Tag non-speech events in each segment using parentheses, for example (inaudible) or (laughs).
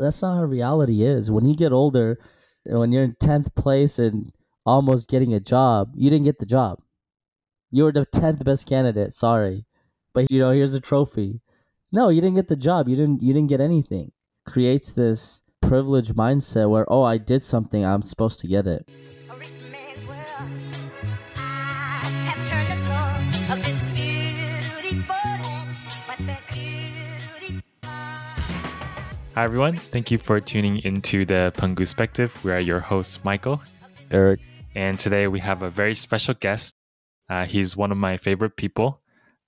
That's not how reality is. When you get older, when you're in 10th place and almost getting a job, you didn't get the job. You were the 10th best candidate. Sorry. But you know, here's a trophy. No, you didn't get the job. You didn't you didn't get anything. Creates this privileged mindset where oh, I did something, I'm supposed to get it. Hi, everyone. Thank you for tuning into the Penguspective. We are your hosts, Michael. Eric. And today we have a very special guest. Uh, he's one of my favorite people,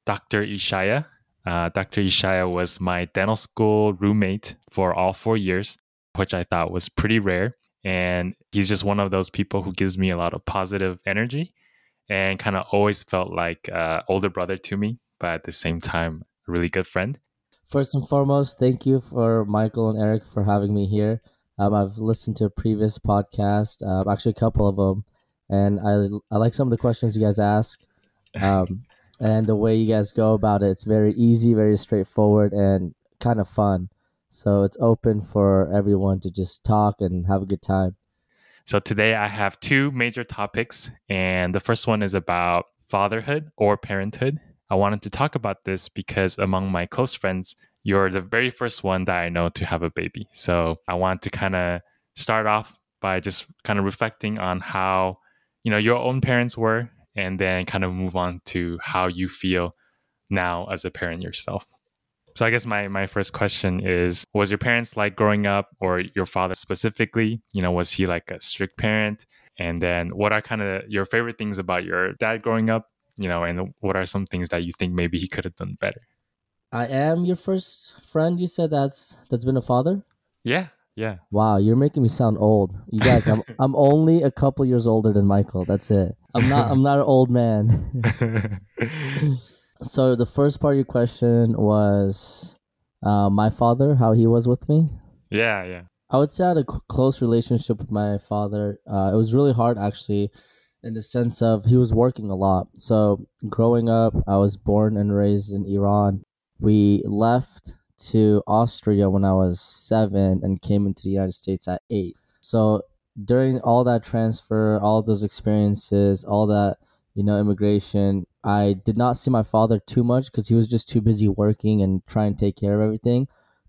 Dr. Ishaya. Uh, Dr. Ishaya was my dental school roommate for all four years, which I thought was pretty rare. And he's just one of those people who gives me a lot of positive energy and kind of always felt like uh, older brother to me, but at the same time, a really good friend. First and foremost, thank you for Michael and Eric for having me here. Um, I've listened to a previous podcast, uh, actually a couple of them, and I I like some of the questions you guys ask, um, (laughs) and the way you guys go about it. It's very easy, very straightforward, and kind of fun. So it's open for everyone to just talk and have a good time. So today I have two major topics, and the first one is about fatherhood or parenthood. I wanted to talk about this because among my close friends, you're the very first one that I know to have a baby. So I want to kind of start off by just kind of reflecting on how, you know, your own parents were, and then kind of move on to how you feel now as a parent yourself. So I guess my my first question is was your parents like growing up or your father specifically, you know, was he like a strict parent? And then what are kind of your favorite things about your dad growing up, you know, and what are some things that you think maybe he could have done better? I am your first friend. You said that's that's been a father. Yeah, yeah. Wow, you're making me sound old. You guys, I'm (laughs) I'm only a couple years older than Michael. That's it. I'm not I'm not an old man. (laughs) so the first part of your question was uh, my father, how he was with me. yeah, yeah. I would say I had a close relationship with my father. Uh, it was really hard, actually, in the sense of he was working a lot. So, growing up, I was born and raised in Iran. We left to Austria when I was seven and came into the United States at eight. So, during all that transfer, all those experiences, all that, you know, immigration, I did not see my father too much because he was just too busy working and trying to take care of everything.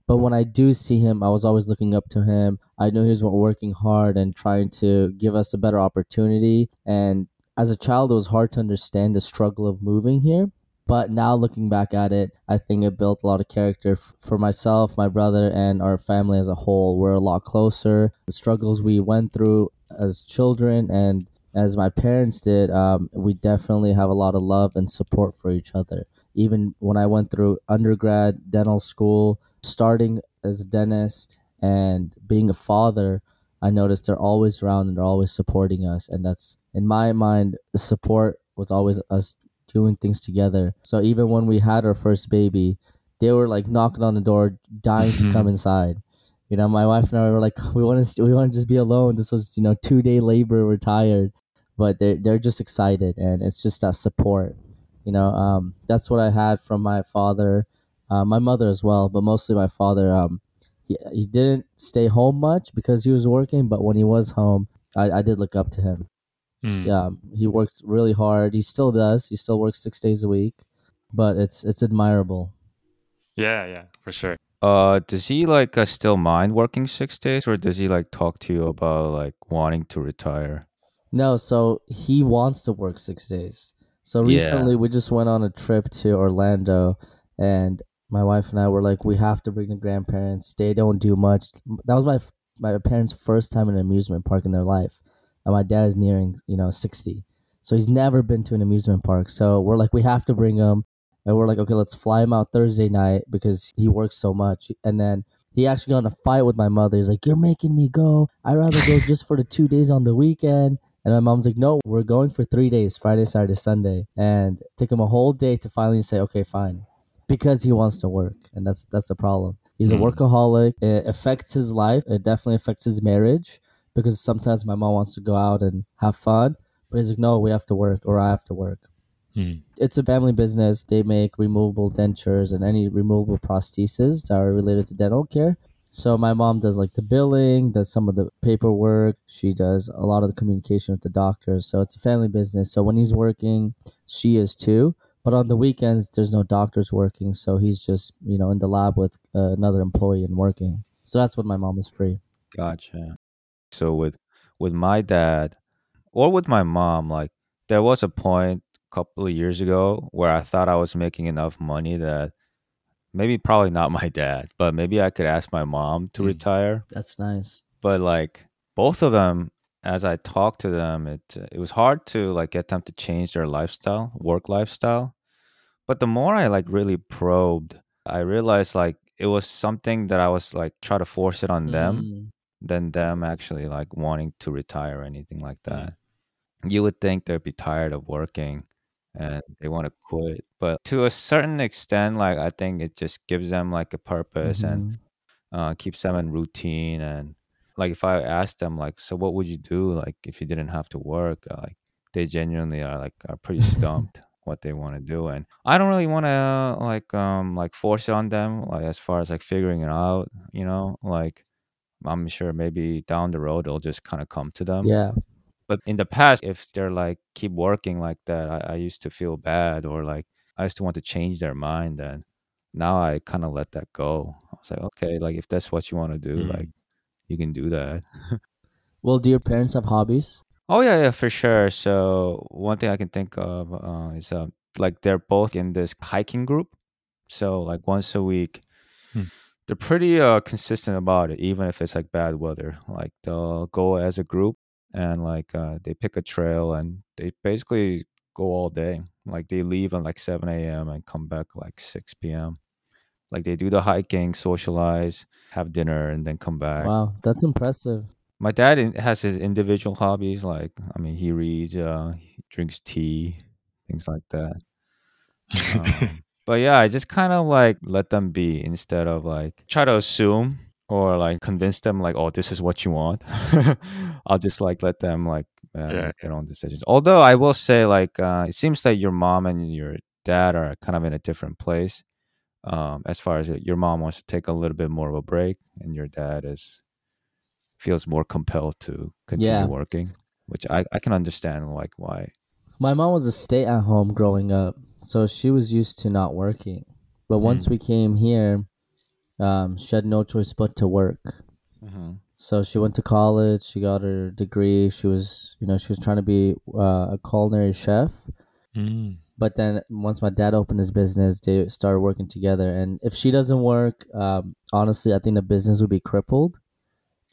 But when I do see him, I was always looking up to him. I knew he was working hard and trying to give us a better opportunity. And as a child, it was hard to understand the struggle of moving here. But now looking back at it, I think it built a lot of character for myself, my brother, and our family as a whole. We're a lot closer. The struggles we went through as children and as my parents did, um, we definitely have a lot of love and support for each other. Even when I went through undergrad, dental school, starting as a dentist, and being a father, I noticed they're always around and they're always supporting us. And that's, in my mind, the support was always us doing things together. So even when we had our first baby, they were like knocking on the door, dying to come (laughs) inside. You know, my wife and I were like, (laughs) we want to, we want to just be alone. This was, you know, two day labor. We're tired, but they're they're just excited, and it's just that support. You know, um, that's what I had from my father, uh, my mother as well, but mostly my father. Um, he he didn't stay home much because he was working, but when he was home, I, I did look up to him. Mm. Yeah, he worked really hard. He still does. He still works six days a week, but it's it's admirable. Yeah, yeah, for sure. Uh, does he like uh, still mind working six days, or does he like talk to you about like wanting to retire? No, so he wants to work six days. So Yeah. recently we just went on a trip to Orlando and my wife and I were like, we have to bring the grandparents. They don't do much. That was my my parents' first time in an amusement park in their life. And my dad is nearing, you know, 60. So he's never been to an amusement park. So we're like, we have to bring him. And we're like, okay, let's fly him out Thursday night because he works so much. And then he actually got in a fight with my mother. He's like, You're making me go. I'd rather go just for the two days on the weekend. And my mom's like, No, we're going for three days Friday, Saturday, Sunday. And took him a whole day to finally say, Okay, fine. Because he wants to work. And that's that's the problem. He's a Hmm. workaholic. It affects his life. It definitely affects his marriage. Because sometimes my mom wants to go out and have fun. But he's like, No, we have to work or I have to work Mm. it's a family business. They make removable dentures and any removable prostheses that are related to dental care. So my mom does like the billing, does some of the paperwork. She does a lot of the communication with the doctors. So it's a family business. So when he's working, she is too. But on the weekends, there's no doctors working, so he's just you know in the lab with uh, another employee and working. So that's when my mom is free. Gotcha. So with with my dad or with my mom, like there was a point a couple of years ago where I thought I was making enough money that maybe probably not (laughs) my dad, but maybe I could ask my mom to Mm. retire. That's nice. But like both of them, as I talked to them, it it was hard to like get them to change their lifestyle, work lifestyle. But the more I like really probed, I realized like it was something that I was like try to force it on them Mm, than them actually like wanting to retire or anything like Mm. that. You would think they'd be tired of working and they want to quit. But to a certain extent, like I think it just gives them like a purpose and mhm. uh, keeps them in routine. And like if I ask them like, so what would you do like if you didn't have to work? Uh, like they genuinely are like are pretty (laughs) stumped what they want to do. And I don't really want to like um like force it on them like as far as like figuring it out. You know, like I'm sure maybe down the road it'll just kind of come to them. Yeah. But in the past, if they're like keep working like that, I, I used to feel bad or like I used to want to change their mind. And now I kind of let that go. I was like, okay, like if that's what you want to do, Mm. like you can do that. (laughs) Well, do your parents have hobbies? Oh yeah, yeah, for sure. So one thing I can think of uh, is uh, like they're both in this hiking group. So like once a week, Hmm. they're pretty uh, consistent about it, even if it's like bad weather. Like they'll go as a group and like uh, they pick a trail and they basically go all day. Like they leave at like seven a.m. and come back like six p.m. Like they do the hiking, socialize, have dinner, and then come back. Wow, that's impressive. My dad has his individual hobbies. Like, I mean, he reads, uh, he drinks tea, things like that. Um, (laughs) but yeah, I just kind of like let them be instead of like try to assume or like convince them like, oh, this is what you want. (laughs) I'll just like let them like uh, Yeah, make their own decisions. Although I will say, like, uh, it seems like your mom and your dad are kind of in a different place. Um, as far as your mom wants to take a little bit more of a break, and your dad is feels more compelled to continue Yeah. working, which I, I can understand like why. My mom was a stay at home growing up, so she was used to not working. But once Mm. we came here, um, she had no choice but to work. Mm-hmm. So she went to college. She got her degree. She was, you know, she was trying to be uh, a culinary chef. Mm. But then once my dad opened his business, they started working together. And if she doesn't work, um, honestly, I think the business would be crippled,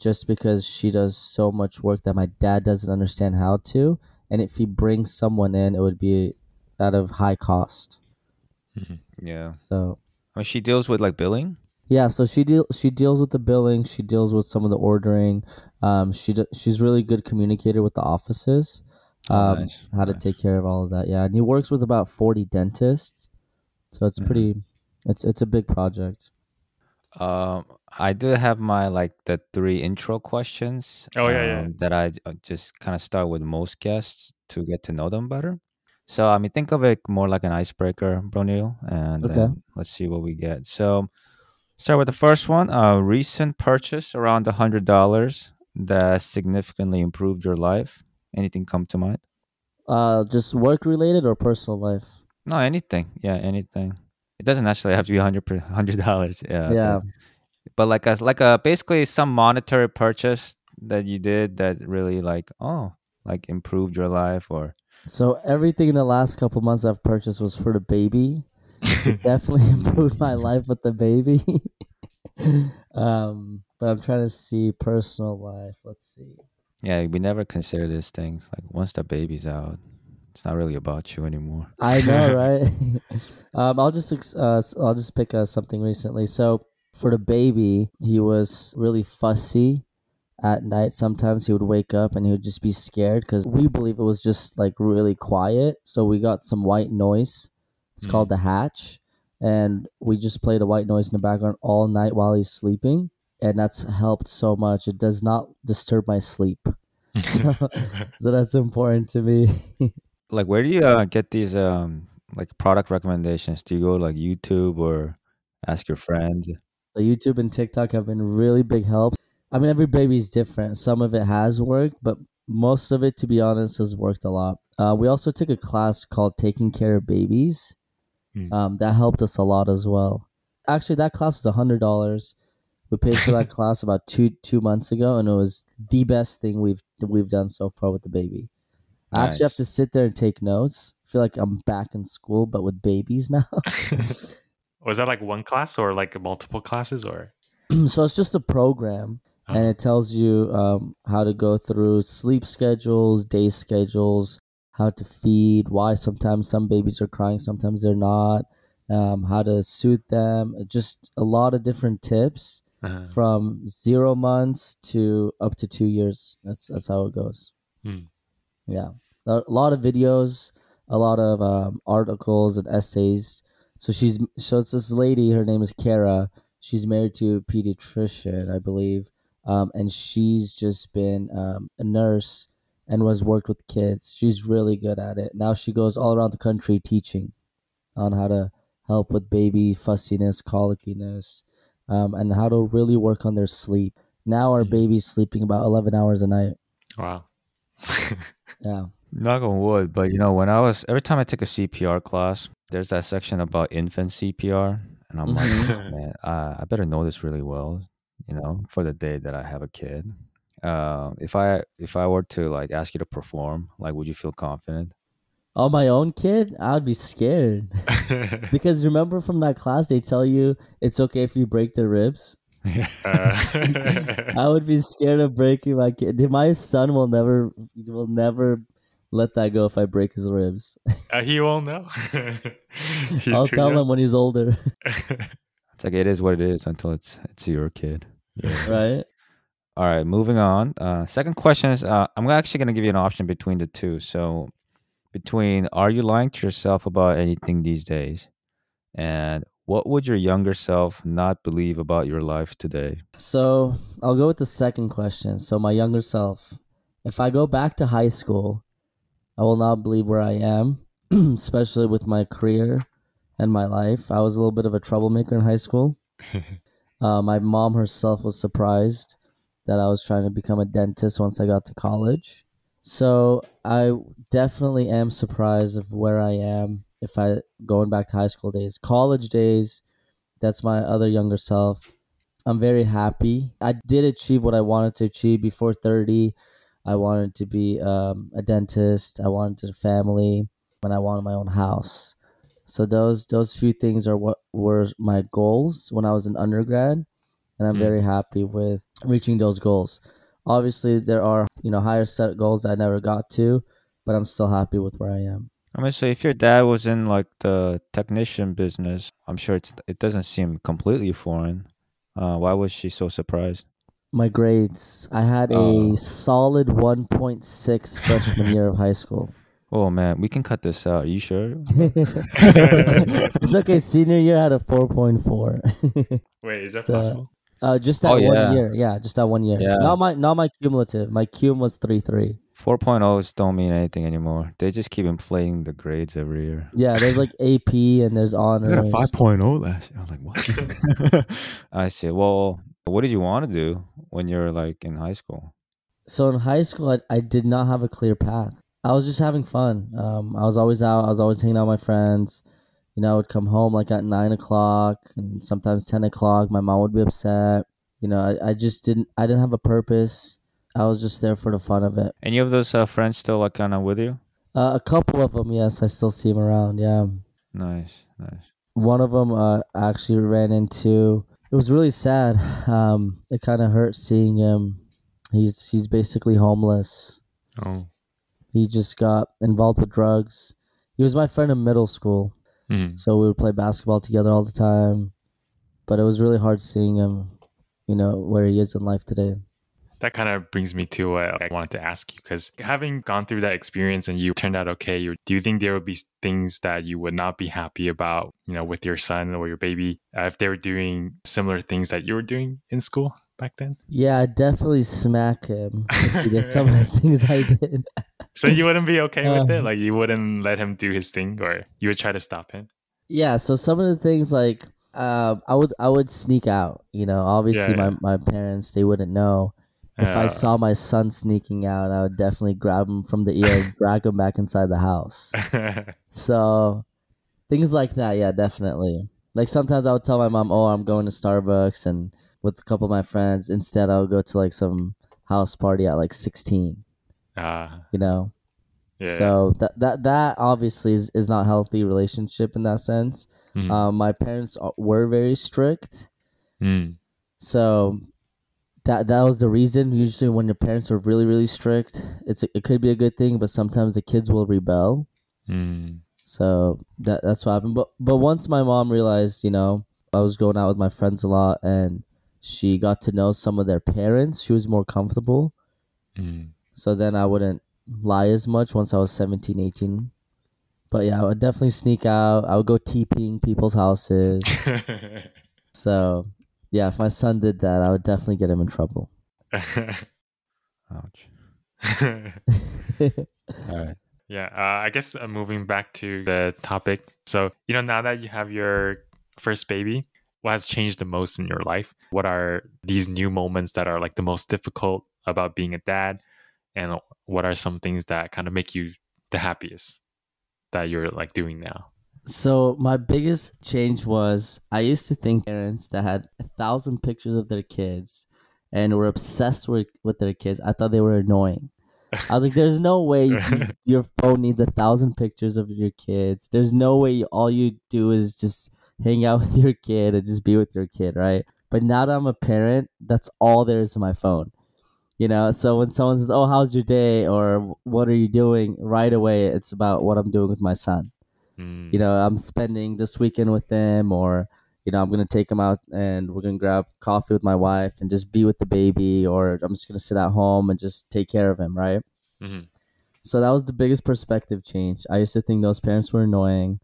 just because she does so much work that my dad doesn't understand how to. And if he brings someone in, it would be at of high cost. Yeah. So I mean, she deals with like billing. Yeah, so she deal she deals with the billing. She deals with some of the ordering. Um, she d- she's really good communicator with the offices. Oh, Um, nice, how to nice. take care of all of that. Yeah, and he works with about forty dentists, so it's Mhm. pretty. It's it's a big project. Um, I do have my like the three intro questions. Oh, yeah, yeah. um, That I uh, just kind of start with most guests to get to know them better. So I mean, think of it more like an icebreaker, Broneil, and Okay. then let's see what we get. So start with the first one. A recent purchase around a hundred dollars that significantly improved your life. Anything come to mind? Uh, just work related or personal life. No, anything. Yeah, anything. It doesn't necessarily have to be hundred per- (laughs) hundred dollars. Yeah. Yeah. But, but like a like a basically some monetary purchase that you did that really like oh like improved your life or So everything in the last couple months I've purchased was for the baby. (laughs) Definitely (laughs) improved my life with the baby. um, but I'm trying to see personal life. Let's see. Yeah we never consider these things like once the baby's out it's not really about you anymore. I know, (laughs) right? (laughs) um, I'll just uh, I'll just pick uh, something recently. So for the baby, he was really fussy at night. Sometimes he would wake up and he would just be scared because we believe it was just like really quiet. So we got some white noise. It's called the hatch, and we just play the white noise in the background all night while he's sleeping, and that's helped so much. It does not disturb my sleep. so, (laughs) (laughs) so that's important to me. (laughs) Like where do you uh, get these um like product recommendations? Do you go like YouTube or ask your friends? So YouTube and TikTok have been really big helps. I mean, every baby is different. Some of it has worked, but most of it, to be honest, has worked a lot. Uh, we also took a class called Taking Care of Babies. Hmm. Um, that helped us a lot as well. Actually, that class was a hundred dollars. We paid for that class about two two months ago, and it was the best thing we've we've done so far with the baby. I actually have to sit there and take notes. I feel like I'm back in school, but with babies now. (laughs) Was that like one class or like multiple classes or? (clears throat) so it's just a program and Oh. it tells you um, how to go through sleep schedules day schedules how to feed why sometimes some babies are crying sometimes they're not um, how to soothe them just a lot of different tips Uh, from zero months to up to two years. That's that's how it goes. Hmm. yeah. A a lot of videos a lot of um, articles and essays. So she's so it's this lady her name is kara. She's married to a pediatrician i believe. Um, and she's just been um, a nurse and was worked with kids. She's really good at it. Now she goes all around the country teaching on how to help with baby fussiness colickiness um, and how to really work on their sleep now our Mhm. baby's sleeping about 11 hours a night wow. (laughs) yeah Knock on wood, but you know, when I was every time I take a CPR class, there's that section about infant CPR, and I'm like, Mhm. "Oh, man, I, I better know this really well, you know, for the day that I have a kid. Uh, if I if I were to like ask you to perform, like, would you feel confident? On my own kid i would be scared (laughs) because remember from that class they tell you it's okay if you break their ribs Uh, (laughs) (laughs) i would be scared of breaking my kid my son will never will never let that go if i break his ribs uh, he won't know. He's i'll tell young. him when he's older It's like it is what it is until it's it's your kid. right All right, moving on. Uh, second question is uh, I'm actually going to give you an option between the two. So, between are you lying to yourself about anything these days? And what would your younger self not believe about your life today? so i'll go with the second question so my younger self if i go back to high school i will not believe where i am (clears throat) especially with my career and my life i was a little bit of a troublemaker in high school (laughs) Uh, my mom herself was surprised that I was trying to become a dentist once I got to college. So I definitely am surprised of where I am if I going back to high school days, college days. That's my other younger self. I'm very happy. I did achieve what I wanted to achieve before 30. I wanted to be um, a dentist. I wanted a family, and I wanted my own house. So those those few things are what were my goals when I was an undergrad, and I'm Mm. very happy with reaching those goals. Obviously, there are you know higher set goals that I never got to, but I'm still happy with where I am. I'm gonna say if your dad was in like the technician business, I'm sure it's it doesn't seem completely foreign. Uh, why was she so surprised? My grades, I had Oh. a solid 1.6 freshman year of high school. (laughs) Oh man, we can cut this out. Are you sure? (laughs) it's, it's okay. Senior year I had a 4.4. (laughs) Wait, is that Uh, possible? Uh, just that Oh, yeah. one year. Yeah, just that one year. Yeah. Not my not my cumulative. My cum was 3.3. 4.0s don't mean anything anymore. They just keep inflating the grades every year. Yeah, there's like (laughs) AP and there's honors. Got a 5.0 last year. I was like, what? (laughs) I said, Well, what did you want to do when you were like in high school? So in high school, I, I did not have a clear path. I was just having fun. Um, I was always out. I was always hanging out with my friends. You know, I would come home like at nine o'clock and sometimes ten o'clock. My mom would be upset. You know, I, I just didn't. I didn't have a purpose. I was just there for the fun of it. Any of those uh, friends still like kind of with you? Uh, a couple of them, yes, I still see them around. Yeah, Nice, nice. one of them uh, I actually ran into. It was really sad. Um, it kind of hurt seeing him. He's he's basically homeless. Oh. He just got involved with drugs. He was my friend in middle school, Mhm. so we would play basketball together all the time. But it was really hard seeing him, you know, where he is in life today. That kind of brings me to what I wanted to ask you because having gone through that experience and you turned out okay, you, do you think there would be things that you would not be happy about, you know, with your son or your baby uh, if they were doing similar things that you were doing in school back then? Yeah, I definitely smack him if he does some of the things I did. So you wouldn't be okay with it? Like you wouldn't let him do his thing or you would try to stop him? Yeah, so some of the things like uh, I would I would sneak out. You know, obviously Yeah, my my parents they wouldn't know. If I Uh, saw my son sneaking out, I would definitely grab him from the ear, (laughs) drag him back inside the house. (laughs) So things like that, yeah, definitely. Like sometimes I would tell my mom, "Oh, I'm going to Starbucks," and with a couple of my friends. Instead, I would go to like some house party at like 16. Uh, You know, yeah. so that that that obviously is, is not healthy relationship in that sense. Mhm. Um, my parents are- were very strict, Mm. so that that was the reason. Usually, when your parents are really really strict, it's it could be a good thing, but sometimes the kids will rebel. Mm. So that that's what happened. But but once my mom realized, you know, I was going out with my friends a lot, and she got to know some of their parents, she was more comfortable. Mm. So then I wouldn't lie as much once I was 17, 18. But yeah, I would definitely sneak out. I would go TPing people's houses. (laughs) So yeah, if my son did that, I would definitely get him in trouble. (laughs) Ouch. (laughs) All right. Yeah, uh, I guess uh, moving back to the topic. So, you know, now that you have your first baby, what has changed the most in your life? What are these new moments that are like the most difficult about being a dad? And what are some things that kind of make you the happiest that you're like doing now? So my biggest change was I used to think parents that had a thousand pictures of their kids and were obsessed with, with their kids, I thought they were annoying. I was like, (laughs) there's no way you- (laughs) your phone needs a thousand pictures of your kids. There's no way all you do is just hang out (laughs) with your kid and just be with your kid, right? But now that I'm a parent, that's all there is to my phone. You know, so when someone says, "Oh, how's your day?" or "What are you doing?" right away, it's about what I'm doing with my son Mm. you know i'm spending this weekend with them or you know i'm gonna take them out and we're gonna grab coffee with my wife and just be with the baby or i'm just gonna sit at home and just take care of him right Mhm. so that was the biggest perspective change i used to think those parents were annoying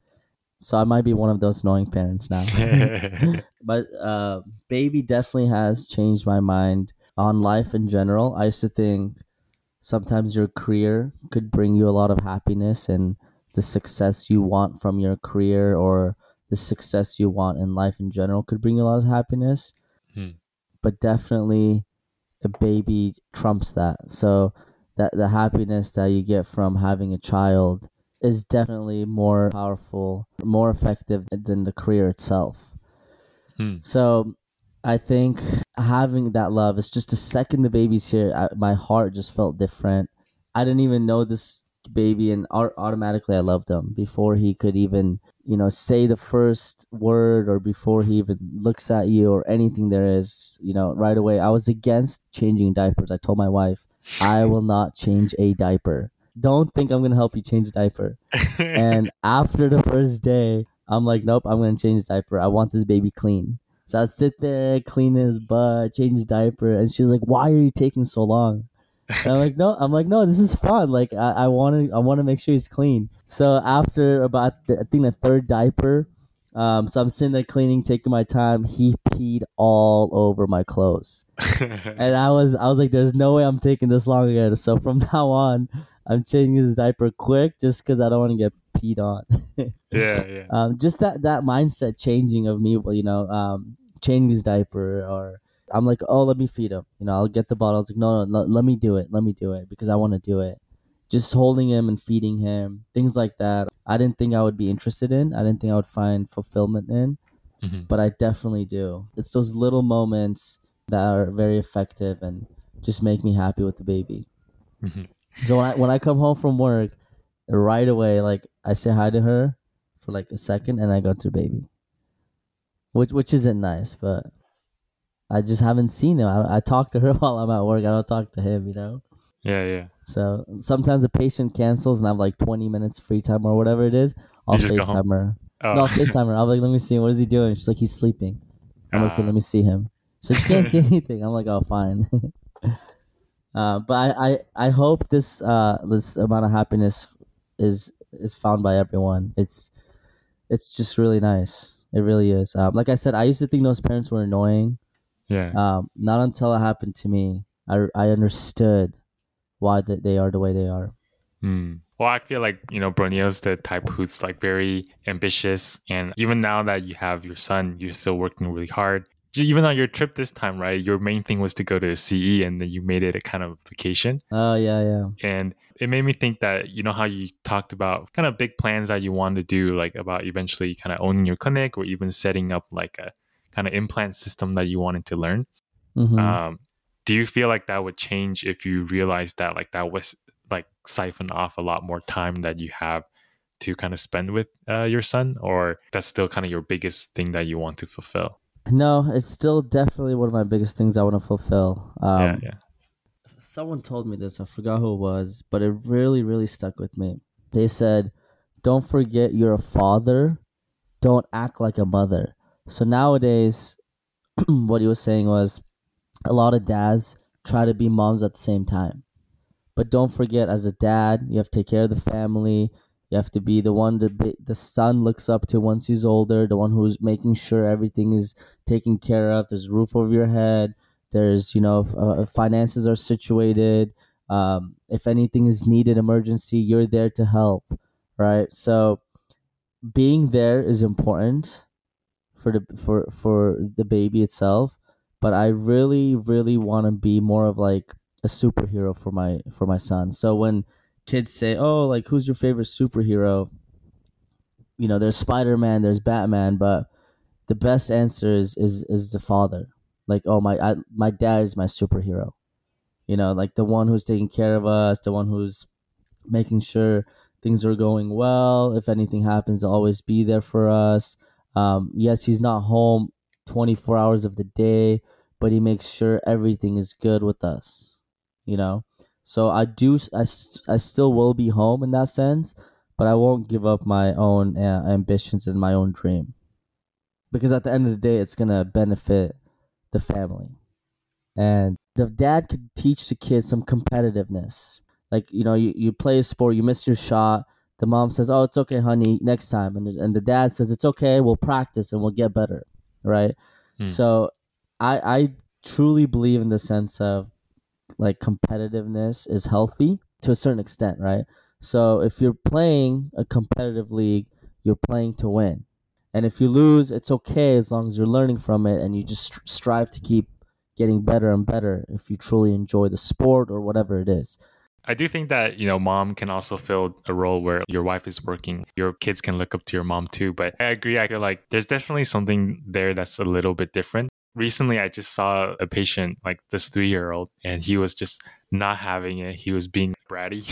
so i might be one of those annoying parents now (laughs) (laughs) but uh, baby definitely has changed my mind on life in general. I used to think sometimes your career could bring you a lot of happiness and the success you want from your career or the success you want in life in general could bring you a lot of happiness. Hmm. But definitely a baby trumps that. So that the happiness that you get from having a child is definitely more powerful, more effective than the career itself. Hmm. So I think having that love is just the second the baby's here, I, my heart just felt different. I didn't even know this baby, and au- automatically I loved him before he could even, you know, say the first word or before he even looks at you or anything there is, you know, right away. I was against changing diapers. I told my wife, I (laughs) will not change a diaper. Don't think I'm going to help you change a diaper. (laughs) And after the first day, I'm like, nope, I'm gonna change his diaper. I want this baby clean. So I'd sit there, clean his butt, change his diaper, and she's like, "Why are you taking so long?" And I'm like, "No, I'm like, no, this is fun. Like, I want to, I want to make sure he's clean." So after about, the, I think the third diaper, um, so I'm sitting there cleaning, taking my time. He peed all over my clothes, (laughs) and I was, I was like, "There's no way I'm taking this long again." So from (laughs) now on, I'm changing his diaper quick, just because I don't want to get peed on. yeah, (laughs) yeah. um, just that that mindset changing of me, you know, um, changing his diaper, or I'm like, oh, let me feed him. You know, I'll get the bottle. I was like, no, no, let, let me do it. Let me do it because I want to do it. Just holding him and feeding him, things like that. I didn't think I would be interested in. I didn't think I would find fulfillment in, Mhm. but I definitely do. It's those little moments that are very effective and just make me happy with the baby. Mhm. So when I when I come home from work, right away, like I say hi to her for like a second, and I go to the baby, which which isn't nice, but I just haven't seen him. I, I talk to her (laughs) while I'm at work. I don't talk to him, you know. Yeah, yeah. So sometimes a patient cancels, and I have like 20 minutes free time or whatever it is. I'll? FaceTime her. Oh. No, I'll FaceTime her. I'll be like, let me see. What is he doing? She's like, he's sleeping. I'm like, okay, Ah. let me see him. So she can't see (laughs) anything. I'm like, oh, fine. (laughs) uh, but I, I, I hope this uh, this amount of happiness is is found by everyone. It's it's just really nice. It really is. Um, like I said, I used to think those parents were annoying. yeah. Um, not until it happened to me, I, I understood why that they are the way they are. Mm. Well, I feel like, you know, Broneil's the type who's like very ambitious. And even now that you have your son, you're still working really hard. Even on your trip this time, right? Your main thing was to go to CE and then you made it a kind of vacation. Oh yeah, yeah. And it made me think that, you know, how you talked about kind of big plans that you want to do, like about eventually kind of owning your clinic or even setting up like a kind of implant system that you wanted to learn. Mhm. Um, do you feel like that would change if you realized that like that was like siphon off a lot more time that you have to kind of spend with uh, your son, or that's still kind of your biggest thing that you want to fulfill? no, it's still definitely one of my biggest things I want to fulfill. Um, yeah, yeah. Someone told me this i forgot who it was but it really really stuck with me. They said don't forget you're a father. Don't act like a mother. So nowadays (clears throat) what he was saying was a lot of dads try to be moms at the same time. But don't forget as a dad you have to take care of the family. You have to be the one that the, the son looks up to once he's older the one who's making sure everything is taken care of there's a roof over your head there's you know uh, finances are situated um, if anything is needed emergency you're there to help right? So being there is important for the for for the baby itself but i really really want to be more of like a superhero for my for my son. So when kids say oh like who's your favorite superhero? You know there's spider-man there's batman but the best answer is is is the father like oh my I, my dad is my superhero. You know like the one who's taking care of us the one who's making sure things are going well. If anything happens to always be there for us. Um, yes he's not home 24 hours of the day but he makes sure everything is good with us you know? So i do i, I still will be home in that sense but i won't give up my own uh, ambitions and my own dream. Because at the end of the day it's gonna benefit the family. And the dad could teach the kids some competitiveness. Like you know you, you play a sport you miss your shot. The mom says oh it's okay honey next time. And, the- and the dad says it's okay we'll practice and we'll get better. Right? Hmm. so i i truly believe in the sense of like competitiveness is healthy to a certain extent right? So if you're playing a competitive league you're playing to win and if you lose it's okay as long as you're learning from it and you just str- strive to keep getting better and better if you truly enjoy the sport or whatever it is I do think that, you know, mom can also fill a role where your wife is working. Your kids can look up to your mom too. But I agree. I feel like there's definitely something there that's a little bit different. Recently, I just saw a patient, like this three year old, and he was just not having it. He was being bratty.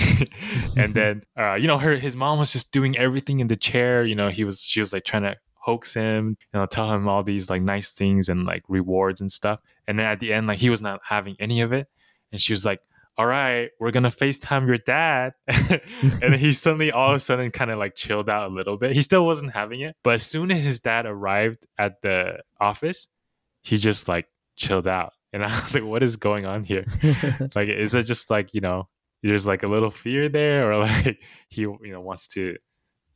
(laughs) and (laughs) then, uh, you know, her, his mom was just doing everything in the chair. You know, he was, she was like trying to hoax him, you know, tell him all these like nice things and like rewards and stuff. And then at the end, like he was not having any of it. And she was like, all right, we're gonna FaceTime your dad. (laughs) and then he (laughs) suddenly all of a sudden kind of like chilled out a little bit. He still wasn't having it. But as soon as his dad arrived at the office, he just like chilled out. And (laughs) I was like, what is going on here? Like, is it just like, you know, there's like a little fear there, or like he, you know, wants to,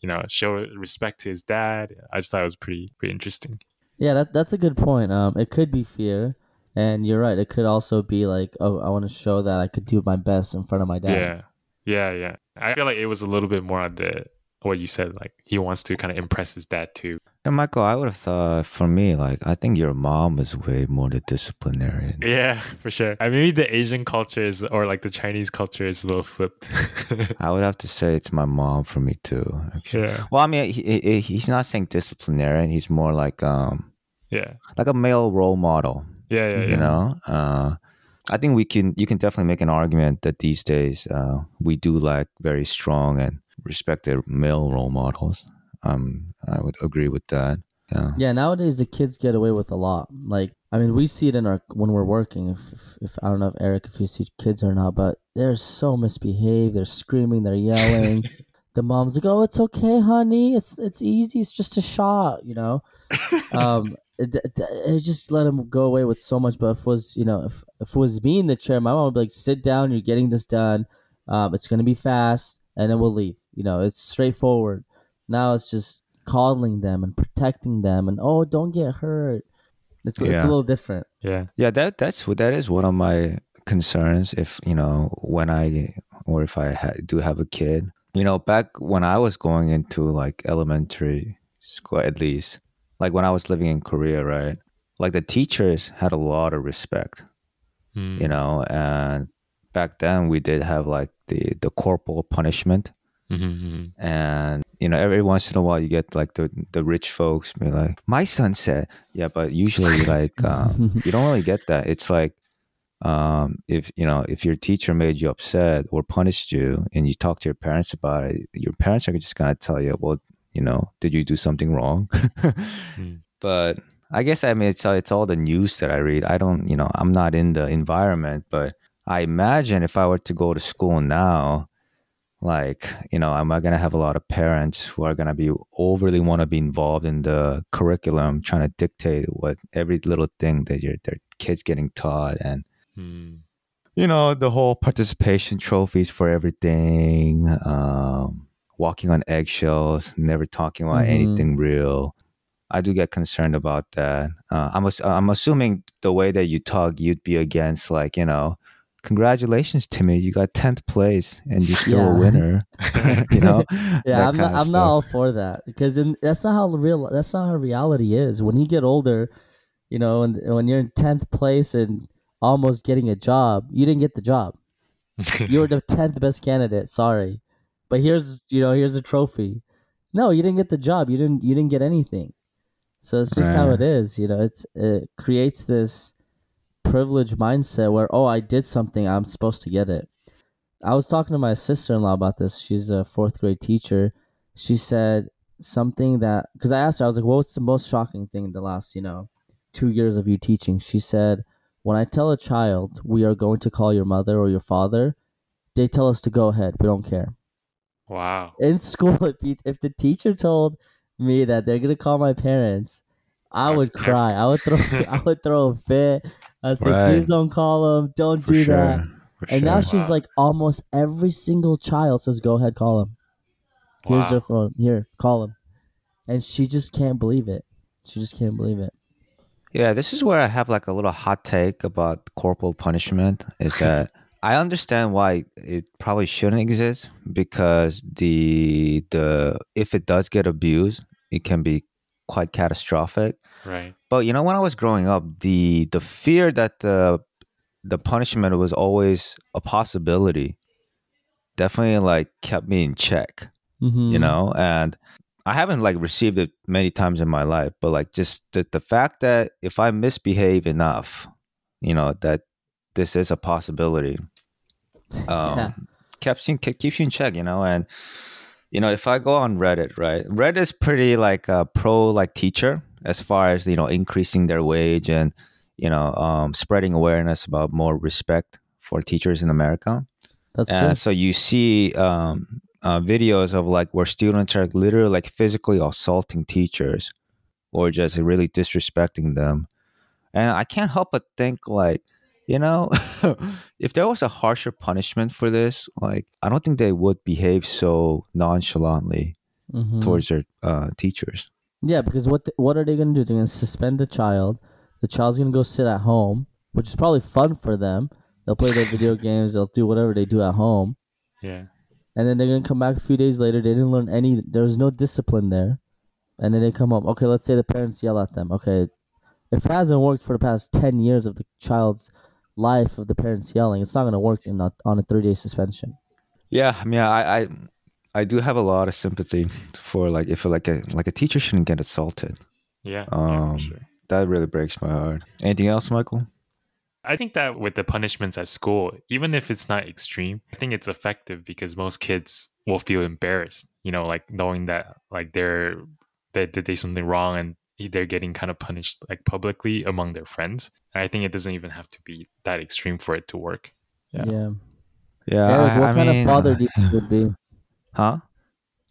you know, show respect to his dad? I just thought it was pretty, pretty interesting. Yeah, that that's a good point. Um, it could be fear, and you're right. It could also be like, oh, I want to show that I could do my best in front of my dad. Yeah. Yeah. Yeah. I feel like it was a little bit more on the, what you said, like he wants to kind of impress his dad too. And Michael, I would have thought for me, like I think your mom is way more the disciplinarian. Yeah, for sure. I maybe the Asian culture is, or like the Chinese culture is a little flipped. (laughs) I would have to say it's my mom for me too. Actually. yeah. Well, I mean, he, he, he's not saying disciplinarian. He's more like um Yeah. like a male role model. Yeah. Yeah. Yeah. You know, uh, I think we can you can definitely make an argument that these days uh, we do lack very strong and respected male role models. Um, I would agree with that. Yeah. Yeah, nowadays the kids get away with a lot. Like, I mean, we see it in our when we're working. If, if, if I don't know if Eric, if you see kids or not, but they're so misbehaved. They're screaming. They're yelling. (laughs) the mom's like, "Oh, it's okay, honey. It's it's easy. It's just a shot." You know. (laughs) um, it, it, it just let him go away with so much. But if it was you know if if it was me in the chair, my mom would be like, "Sit down. You're getting this done. Um, it's gonna be fast, and then we'll leave." You know, it's straightforward. Now it's just coddling them and protecting them, and oh, don't get hurt. It's it's a little different. yeah. Yeah, that that's what that is one of my concerns. If you know when I or if I ha- do have a kid. You know, back when I was going into like elementary school, at least, like when I was living in Korea, right? Like the teachers had a lot of respect, Mm. you know, and back then we did have like the the corporal punishment, Mhm, mhm. and you know every once in a while you get like the the rich folks be like, my son said, yeah, but usually (laughs) like um, you don't really get that. It's like um, if you know if your teacher made you upset or punished you, and you talk to your parents about it, your parents are just gonna tell you, well, you know, did you do something wrong? (laughs) Mm. But I guess I mean it's it's all the news that I read. I don't, you know, I'm not in the environment, but I imagine if I were to go to school now, like you know, am I gonna have a lot of parents who are gonna be overly want to be involved in the curriculum, trying to dictate what every little thing that your their kids getting taught and Mm. you know the whole participation trophies for everything um walking on eggshells never talking about Mhm. anything real i do get concerned about that uh, i'm i'm assuming the way that you talk you'd be against like you know congratulations timmy. You got 10th place and you're still a winner. (laughs) (laughs) You know? Yeah i'm not i'm not all for that because in, that's not how real that's not how reality is. When you get older you know and when you're in 10th place and almost getting a job you didn't get the job. (laughs) You were the 10th best candidate sorry. But here's you know here's a trophy. No you didn't get the job. You didn't you didn't get anything. So it's just how it is you know? It's it creates this privileged mindset where oh i did something i'm supposed to get it. I was talking to my sister-in-law about this. She's a fourth grade teacher. She said something that because i asked her i was like what's the most shocking thing in the last you know two years of you teaching? She said when i tell a child we are going to call your mother or your father they tell us to go ahead. We don't care. Wow. in school (laughs) if you, if the teacher told me that they're gonna call my parents i would (laughs) cry. I would throw (laughs) i would throw a fit. I would say Right. please don't call them don't for do sure. that. For and now sure. she's Wow. like almost every single child says go ahead call him. Here's Wow. their phone. Here call him. And she just can't believe it. She just can't believe it. Yeah, this is where I have like a little hot take about corporal punishment is (laughs) that I understand why it probably shouldn't exist because the the if it does get abused, it can be quite catastrophic. Right. But you know when I was growing up, the the fear that the the punishment was always a possibility definitely like kept me in check mm-hmm. you know and i haven't like received it many times in my life but like just the, the fact that if i misbehave enough you know that this is a possibility (laughs) um Yeah. keeps you keeps you in check you know and you know if i go on reddit right reddit is pretty like uh, pro like teacher as far as you know increasing their wage and you know um spreading awareness about more respect for teachers in america that's and good so you see um, uh, videos of like where students are literally like physically assaulting teachers or just really disrespecting them. And I can't help but think like, you know, (laughs) if there was a harsher punishment for this, like I don't think they would behave so nonchalantly Mhm. towards their uh, teachers. Yeah, because what the, what are they gonna do? They're gonna suspend the child. The child's gonna go sit at home, which is probably fun for them. They'll play their video (laughs) games. They'll do whatever they do at home, Yeah. and then they're gonna come back a few days later. They didn't learn any. There was no discipline there, and then they come home. Okay, let's say the parents yell at them. Okay, if it hasn't worked for the past ten years of the child's life of the parents yelling, it's not gonna work in a, on a three day suspension. Yeah, I mean, I, I I do have a lot of sympathy for like if like a like a teacher shouldn't get assaulted. Yeah. yeah Um, for sure. That really breaks my heart. Anything else, Michael? I think that with the punishments at school, even if it's not extreme, I think it's effective because most kids will feel embarrassed, you know, like knowing that like they're they did they something wrong and they're getting kind of punished like publicly among their friends. And I think it doesn't even have to be that extreme for it to work. Yeah. Yeah. Yeah, Eric, what I kind mean, of father do you think would be? (laughs) Huh?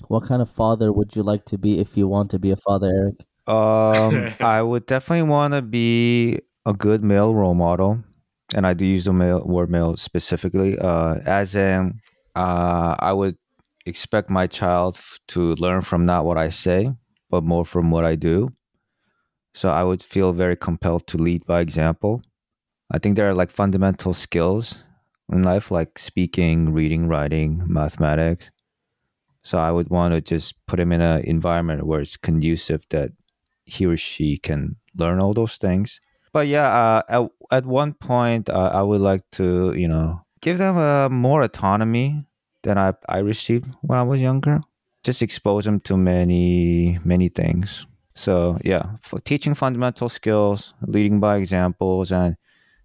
What kind of father would you like to be if you want to be a father, Eric? Um, (laughs) I would definitely want to be a good male role model, and I do use the male word male specifically. Uh, as in, uh, I would expect my child to learn from not what I say, but more from what I do. So I would feel very compelled to lead by example. I think there are like fundamental skills in life, like speaking, reading, writing, mathematics. So I would want to just put him in an environment where it's conducive that he or she can learn all those things. But yeah, uh, at, at one point, uh, I would like to, you know, give them uh, more autonomy than I, I received when I was younger. Just expose them to many, many things. So yeah, for teaching fundamental skills, leading by examples, and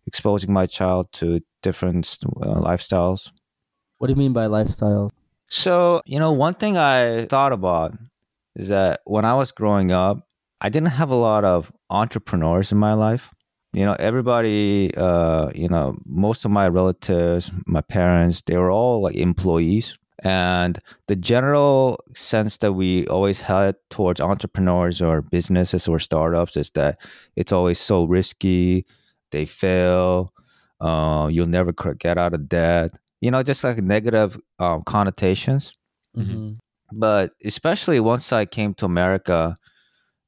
exposing my child to different uh, lifestyles. What do you mean by lifestyles? So, you know, one thing I thought about is that when I was growing up, I didn't have a lot of entrepreneurs in my life. You know, everybody, uh, you know, most of my relatives, my parents, they were all like employees. And the general sense that we always had towards entrepreneurs or businesses or startups is that it's always so risky, they fail, uh, you'll never get out of debt. You know, just like negative um, connotations. Mhm. Mhm. But especially once I came to America,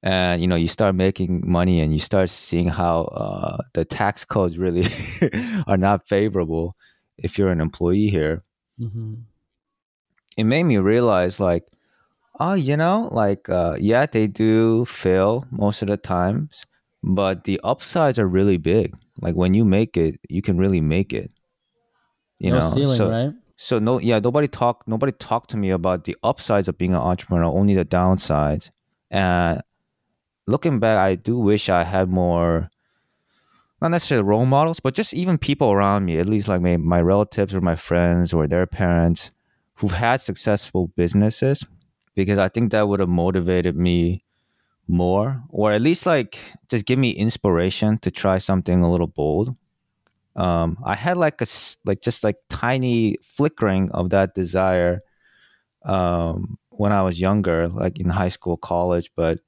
and you know, you start making money and you start seeing how uh, the tax codes really (laughs) are not favorable if you're an employee here. Mhm. It made me realize, like, oh, you know, like, uh, yeah, they do fail most of the times, but the upsides are really big. Like when you make it, you can really make it. You no know, ceiling, so right? so no, yeah, nobody talk, nobody talked to me about the upsides of being an entrepreneur, only the downsides. And looking back, I do wish I had more, not necessarily role models, but just even people around me, at least like my, my relatives or my friends or their parents who've had successful businesses, because I think that would have motivated me more, or at least like just give me inspiration to try something a little bold um, I had like a like just like tiny flickering of that desire um, when I was younger, like in high school, college, but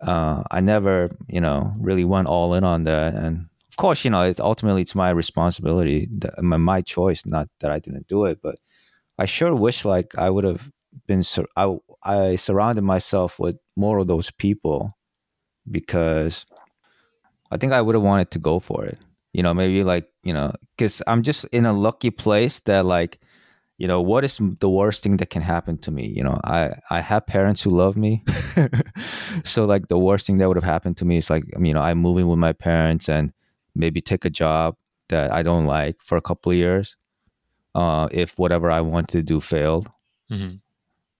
uh, I never, you know, really went all in on that. And of course, you know, it's ultimately it's my responsibility, my, my choice, not that I didn't do it, but I sure wish like I would have been. Sur- I I surrounded myself with more of those people because I think I would have wanted to go for it. You know, maybe like, you know, because I'm just in a lucky place that like, you know, what is the worst thing that can happen to me? You know, I I have parents who love me, (laughs) so like the worst thing that would have happened to me is like, you know, I'm moving with my parents and maybe take a job that I don't like for a couple of years, uh, if whatever I want to do failed. Mhm.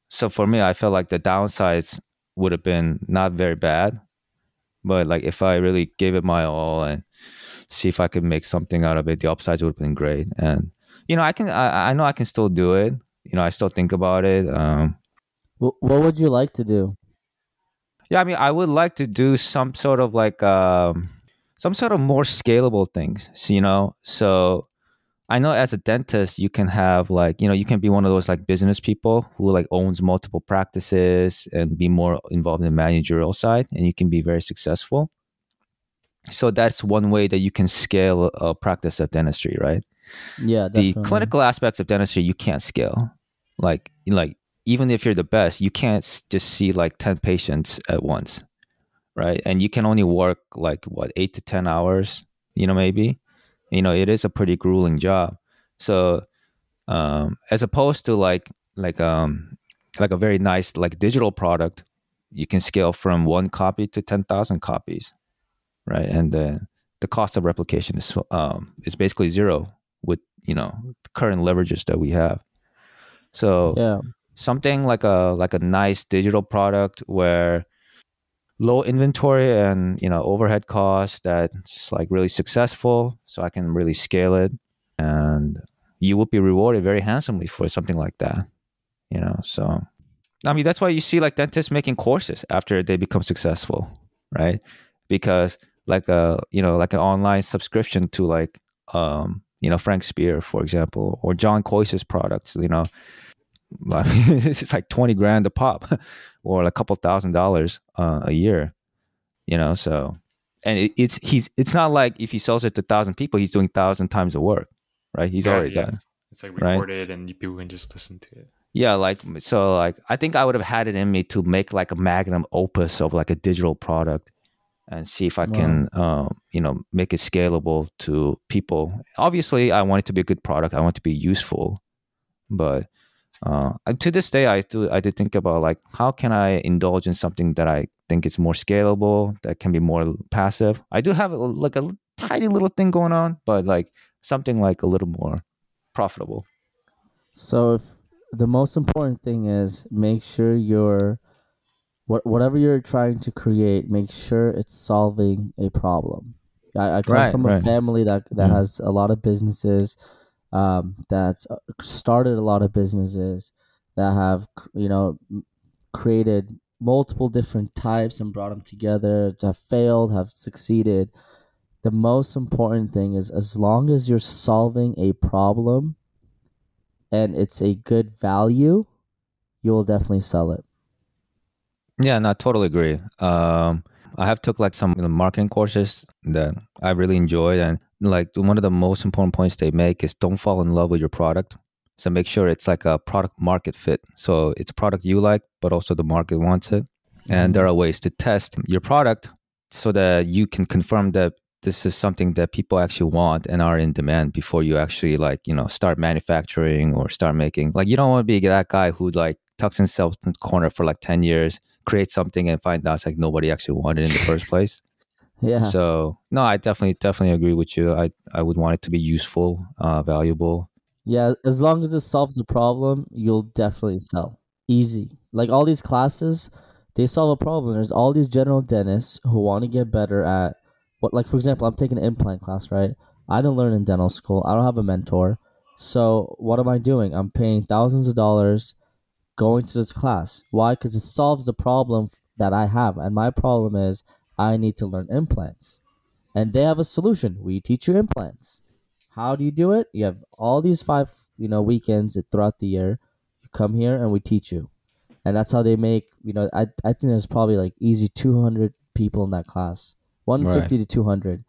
So for me, I felt like the downsides would have been not very bad, but like if I really gave it my all and see if I could make something out of it, the upsides would have been great. And you know, I can, I, I know I can still do it. You know, I still think about it. Um, what would you like to do? yeah, I mean, I would like to do some sort of like, um, some sort of more scalable things. You know, so I know as a dentist, you can have like, you know, you can be one of those like business people who like owns multiple practices and be more involved in the managerial side, and you can be very successful. So that's one way that you can scale a practice of dentistry, right? Yeah, the clinical aspects of dentistry you can't scale like like even if you're the best you can't just see like 10 patients at once right and you can only work like what 8 to 10 hours you know maybe you know it is a pretty grueling job. So um as opposed to like like um like a very nice like digital product you can scale from one copy to 10,000 copies right? And the the cost of replication is um is basically zero with you know current leverages that we have. So Yeah. something like a like a nice digital product where low inventory and you know overhead costs that's like really successful so i can really scale it. And you will be rewarded very handsomely for something like that you know so i mean that's why you see like dentists making courses after they become successful right? Because like a you know like an online subscription to like um you know frank spear for example or john Kois's products you know (laughs) I mean, it's like 20 grand a pop (laughs) or a couple thousand dollars uh, a year you know so and it, it's he's it's not like if he sells it to thousand people he's doing thousand times the work right he's Yeah, already yeah, done It's, it's like right? recorded and people can just listen to it. yeah like so like i think i would have had it in me to make like a magnum opus of like a digital product and see if I Wow. can, um, you know, make it scalable to people. Obviously, I want it to be a good product. I want it to be useful, but uh, to this day, I do I did think about like how can I indulge in something that I think is more scalable, that can be more passive. I do have a, like a tiny little thing going on, but like something like a little more profitable. So if the most important thing is make sure you're what whatever you're trying to create, make sure it's solving a problem. I, I come Right, from a right. family that that Mm. has a lot of businesses, um, that's uh, started a lot of businesses that have you know created multiple different types and brought them together, have failed, have succeeded. The most important thing is as long as you're solving a problem and it's a good value, you will definitely sell it. Yeah, no, I totally agree. Um, I have took like some marketing courses that I really enjoyed, and like one of the most important points they make is don't fall in love with your product. So make sure it's like a product market fit. So it's a product you like, but also the market wants it. And mm-hmm. there are ways to test your product so that you can confirm that this is something that people actually want and are in demand before you actually like you know start manufacturing or start making. Like you don't want to be that guy who like tucks himself in the corner for like ten years create something and find out it's like nobody actually wanted it in the first place. Yeah. So no, I definitely definitely agree with you. I I would want it to be useful, uh, valuable. Yeah, as long as it solves the problem, you'll definitely sell. Easy. Like all these classes, they solve a problem. There's all these general dentists who want to get better at what like for example, I'm taking an implant class, right? I didn't learn in dental school. I don't have a mentor. So what am I doing? I'm paying thousands of dollars going to this class. Why? Because it solves the problem that I have. And my problem is I need to learn implants. And they have a solution. We teach you implants. How do you do it? You have all these five, you know, weekends throughout the year. You come here and we teach you. And that's how they make, you know, I, I think there's probably like easy 200 people in that class. 150 to 200.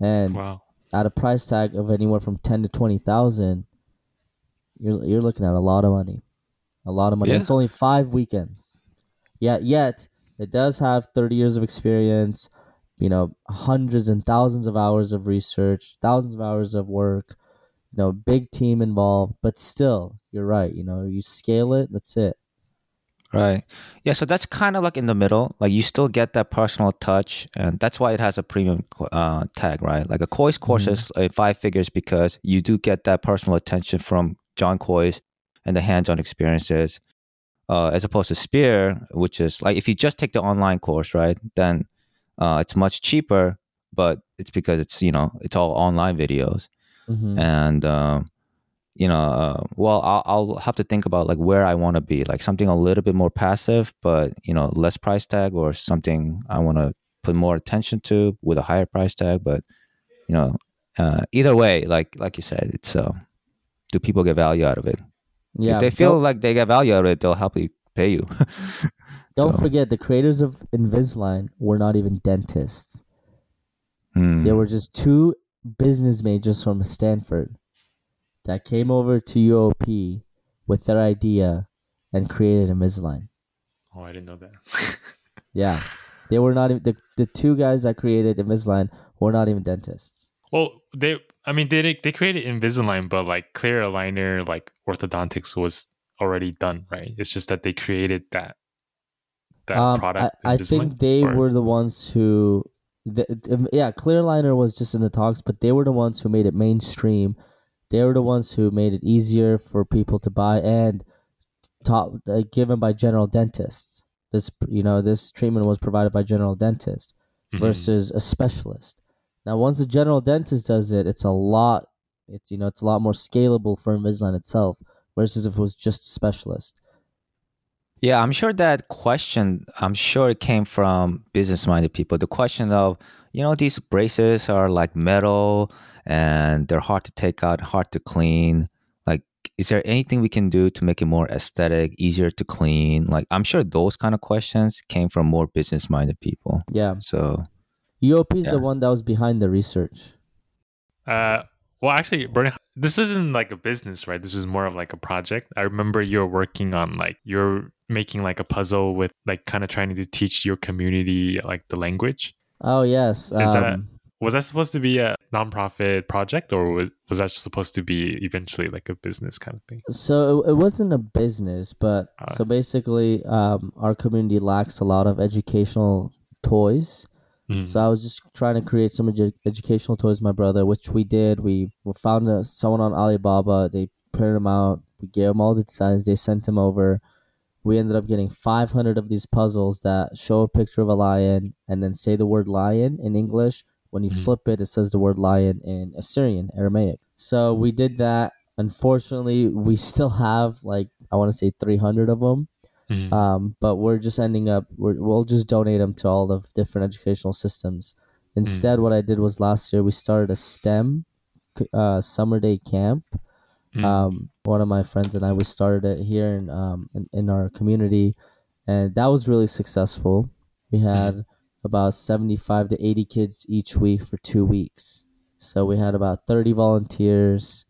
And Wow. at a price tag of anywhere from 10 to 20,000, you're you're looking at a lot of money. A lot of money. Yeah. It's only 5 weekends. Yet yet it does have 30 years of experience, you know, hundreds and thousands of hours of research, thousands of hours of work, you know, big team involved, but still, you're right, you know, you scale it, that's it. Right. Yeah. So that's kind of like in the middle. Like you still get that personal touch, and that's why it has a premium uh, tag, right? Like a Kois course Mhm. is uh, five figures because you do get that personal attention from John Kois and the hands-on experiences, uh, as opposed to Spear, which is like if you just take the online course, right? Then uh, it's much cheaper, but it's because it's you know it's all online videos Mhm. and um, you know uh, well I'll, I'll have to think about like where i want to be like something a little bit more passive but you know less price tag or something i want to put more attention to with a higher price tag but you know uh, either way like like you said it's uh, do people get value out of it Yeah. if they feel like they get value out of it they'll happily pay you (laughs) Don't So, forget the creators of Invisalign were not even dentists. mm, They were just two business majors from Stanford that came over to UOP with their idea and created Invisalign. Oh, I didn't know that. (laughs) Yeah. They were not even the, the two guys that created Invisalign were not even dentists. well, they, I mean, they they created Invisalign, but like clear aligner, like orthodontics was already done, right? It's just that they created that that Um, product. I, I think they or- were the ones who, the, yeah, clear aligner was just in the talks, but they were the ones who made it mainstream. They were the ones who made it easier for people to buy and top uh, given by general dentists. This you know this treatment was provided by general dentist Mhm. versus a specialist. Now, once a general dentist does it, it's a lot. It's you know it's a lot more scalable for Invisalign itself versus if it was just a specialist. Yeah, I'm sure that question, I'm sure it came from business minded people. The question of, you know, these braces are like metal and they're hard to take out, hard to clean. Like, is there anything we can do to make it more aesthetic, easier to clean? Like, I'm sure those kind of questions came from more business minded people. Yeah, So, UOP is Yeah. the one that was behind the research. Uh, well, actually, Bernie, this isn't like a business, right? This was more of like a project. I remember you were working on like you're making like a puzzle with like kind of trying to teach your community like the language. Oh yes. Is that- um, Was that supposed to be a nonprofit project, or was was that supposed to be eventually like a business kind of thing? So it, it wasn't a business, but Ah. so basically, um, our community lacks a lot of educational toys. Mhm. So I was just trying to create some edu- educational toys, my brother, which we did. We found a, someone on Alibaba. They printed them out. We gave them all the designs. They sent them over. We ended up getting 500 of these puzzles that show a picture of a lion and then say the word lion in English. When you Mhm. flip it, it says the word lion in Assyrian, Aramaic. So we did that. Unfortunately, we still have like I want to say 300 of them. Mhm. Um, but we're just ending up we're, we'll just donate them to all of different educational systems. Instead, what I did was last year we started a STEM uh, summer day camp. Mhm. Um, one of my friends and I we started it here in um in, in our community, and that was really successful. We had about seventy five to eighty kids each week for two weeks. So we had about thirty volunteers.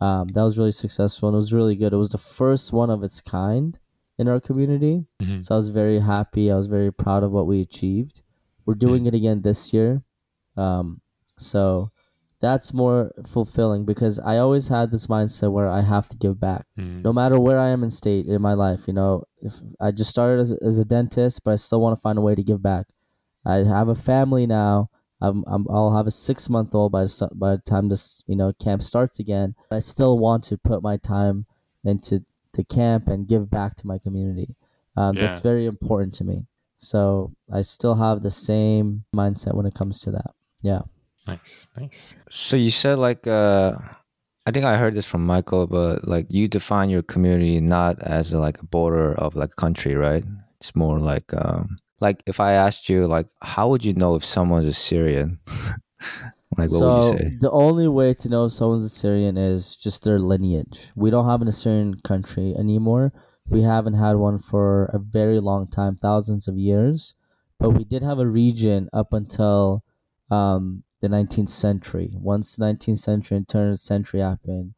Um, that was really successful and it was really good. It was the first one of its kind in our community. Mhm. So I was very happy. I was very proud of what we achieved. We're doing it again this year. Um, so that's more fulfilling because I always had this mindset where I have to give back. Mhm. No matter where I am in state in my life, you know, if I just started as, as a dentist, but I still want to find a way to give back. I have a family now. I'm, I'm I'll have a six month old by by the time this you know camp starts again. I still want to put my time into the camp and give back to my community. Um, That's very important to me. So I still have the same mindset when it comes to that. Yeah. Nice, nice. So you said like uh I think I heard this from Michael, but like you define your community not as a, like a border of like a country, right? It's more like um like if I asked you like how would you know if someone's Assyrian? (laughs) like what so would you say? the only way to know someone's Assyrian is just their lineage. We don't have an Assyrian country anymore. We haven't had one for a very long time, thousands of years. But we did have a region up until um, the 19th century. Once the 19th century and turn of the century happened,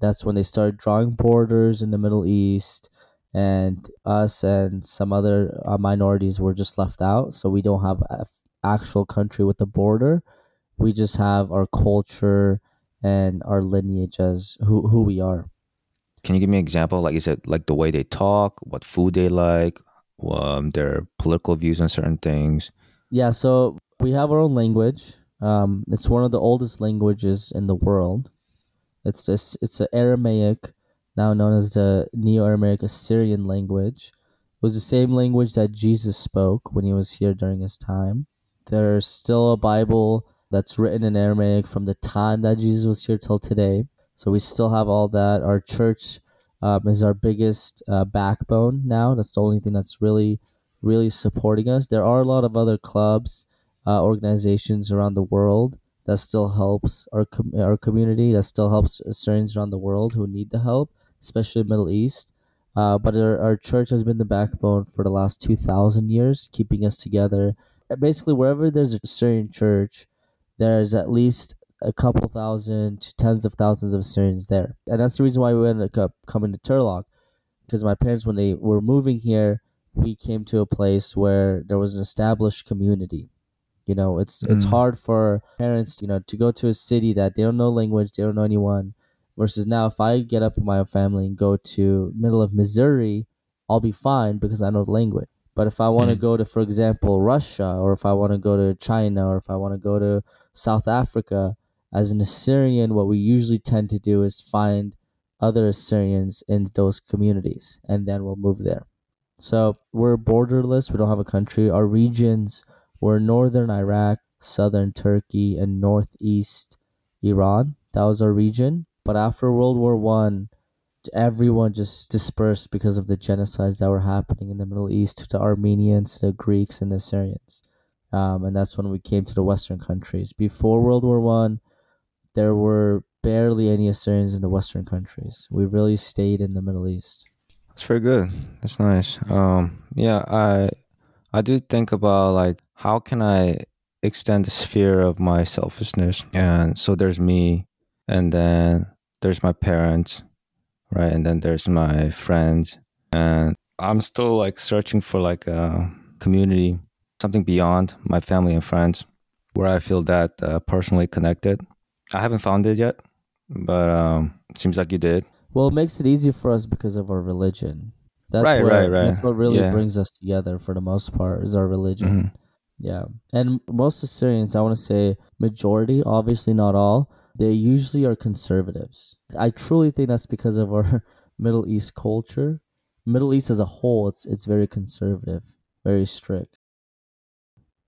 that's when they started drawing borders in the Middle East. And us and some other uh, minorities were just left out. So we don't have an actual country with a border we just have our culture and our lineage as who, who we are. Can you give me an example? Like is it like the way they talk, what food they like, um, their political views on certain things? Yeah, so we have our own language. Um, it's one of the oldest languages in the world. It's this it's an Aramaic, now known as the Neo-Aramaic Assyrian language. It was the same language that Jesus spoke when he was here during his time. There's still a Bible that's written in Aramaic from the time that Jesus was here till today. So we still have all that. Our church um, is our biggest uh, backbone now. That's the only thing that's really, really supporting us. There are a lot of other clubs, uh, organizations around the world that still helps our com- our community. That still helps Assyrians around the world who need the help, especially Middle East. Uh, but our, our church has been the backbone for the last 2,000 years, keeping us together. Basically, wherever there's Assyrian church, there's at least a couple thousand to tens of thousands of Assyrians there. And that's the reason why we ended up coming to Turlock. Because my parents, when they were moving here, we came to a place where there was an established community. You know, it's it's Mm. hard for parents, you know, to go to a city that they don't know language, they don't know anyone. Versus now, if I get up with my family and go to middle of Missouri, I'll be fine because I know the language. But if I want to Mhm. go to, for example, Russia, or if I want to go to China, or if I want to go to South Africa, as an Assyrian, what we usually tend to do is find other Assyrians in those communities, and then we'll move there. So we're borderless. We don't have a country. Our regions were northern Iraq, southern Turkey, and northeast Iran. That was our region. But after World War One, everyone just dispersed because of the genocides that were happening in the Middle East to the Armenians, the Greeks, and the Assyrians. Um, and that's when we came to the Western countries. Before World War One, there were barely any Assyrians in the Western countries. We really stayed in the Middle East. That's very good. That's nice. Um, yeah, I I do think about like how can I extend the sphere of my selfishness, and so there's me, and then there's my parents, right, and then there's my friends, and I'm still like searching for like a community something beyond my family and friends where I feel that uh, personally connected. I haven't found it yet, but um, seems like you did. Well, it makes it easy for us because of our religion. That's Right, what, right, right. That's what really Yeah. brings us together for the most part is our religion. Mhm. Yeah. And most Assyrians, I want to say majority, obviously not all, they usually are conservatives. I truly think that's because of our (laughs) Middle East culture. Middle East as a whole, it's it's very conservative, very strict.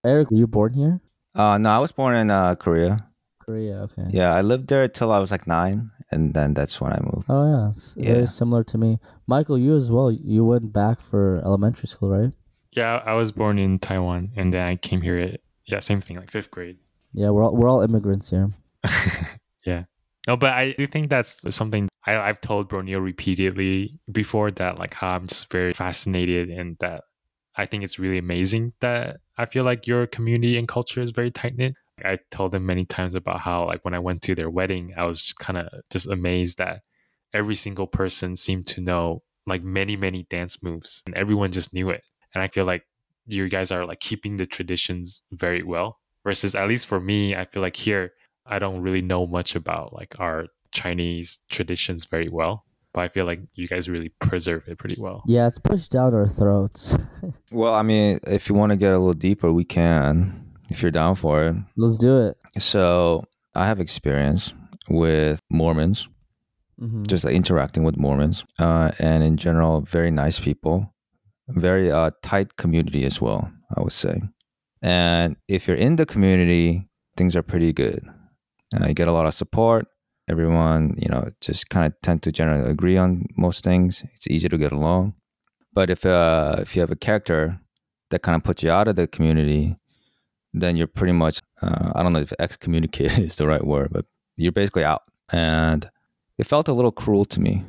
Eric, were you born here? Uh, no, I was born in uh, Korea. Korea, okay. Yeah, I lived there till I was like nine, and then that's when I moved. Oh yeah, it's Yeah. very similar to me. Michael, you as well. You went back for elementary school, right? Yeah, I was born in Taiwan and then I came here at, yeah, same thing, like fifth grade. Yeah, we're all, we're all immigrants here. (laughs) yeah. No, but I do think that's something I, I've told Broneil repeatedly before that, like, how I'm just very fascinated and that I think it's really amazing that I feel like your community and culture is very tight knit. I told them many times about how, like, when I went to their wedding, I was kind of just amazed that every single person seemed to know like many, many dance moves and everyone just knew it. And I feel like you guys are like keeping the traditions very well versus at least for me, I feel like here, I don't really know much about like our Chinese traditions very well, but I feel like you guys really preserve it pretty well. Yeah, it's pushed down our throats. (laughs) Well, I mean, if you want to get a little deeper, we can. If you're down for it. Let's do it. So I have experience with Mormons, hmm just like, interacting with Mormons, uh, and in general, very nice people, very uh, tight community as well. I would say, and if you're in the community, things are pretty good. Uh, you get a lot of support. Everyone, you know, just kind of tend to generally agree on most things. It's easy to get along. But if uh, if you have a character that kind of puts you out of the community, then you're pretty much uh, I don't know if excommunicated (laughs) is the right word, but you're basically out. And it felt a little cruel to me.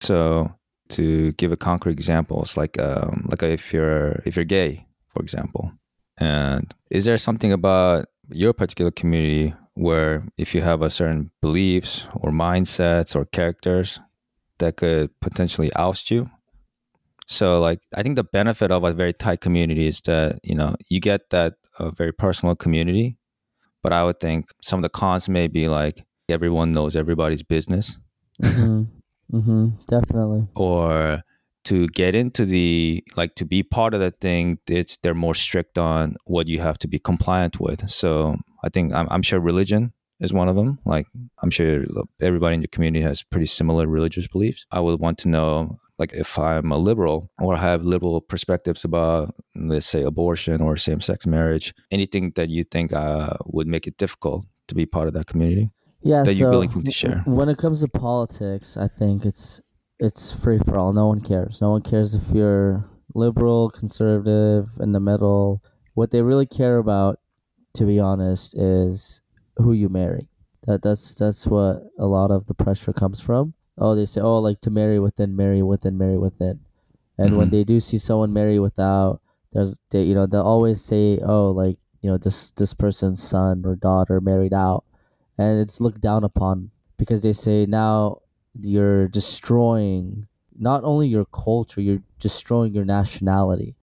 So to give a concrete example, it's like um, like if you're if you're gay, for example, and is there something about your particular community where if you have a certain beliefs or mindsets or characters that could potentially oust you? So like I think the benefit of a very tight community is that you know you get that uh, very personal community, but I would think some of the cons may be like everyone knows everybody's business. Hmm (laughs) hmm Definitely. or to get into the like to be part of that thing it's they're more strict on what you have to be compliant with. So i think i'm, I'm sure religion is one of them like i'm sure everybody in your community has pretty similar religious beliefs i would want to know like if i'm a liberal or I have liberal perspectives about let's say abortion or same-sex marriage anything that you think uh, would make it difficult to be part of that community Yeah. that so you're willing to share. When it comes to politics, I think it's it's free for all. No one cares. No one cares if you're liberal, conservative, in the middle. What they really care about, to be honest, is who you marry. That that's that's what a lot of the pressure comes from. Oh, they say, oh, like to marry within, marry within, marry within. And when Mhm. they do see someone marry without, there's they you know they'll always say, oh, like you know this this person's son or daughter married out, and it's looked down upon because they say now you're destroying not only your culture, you're destroying your nationality.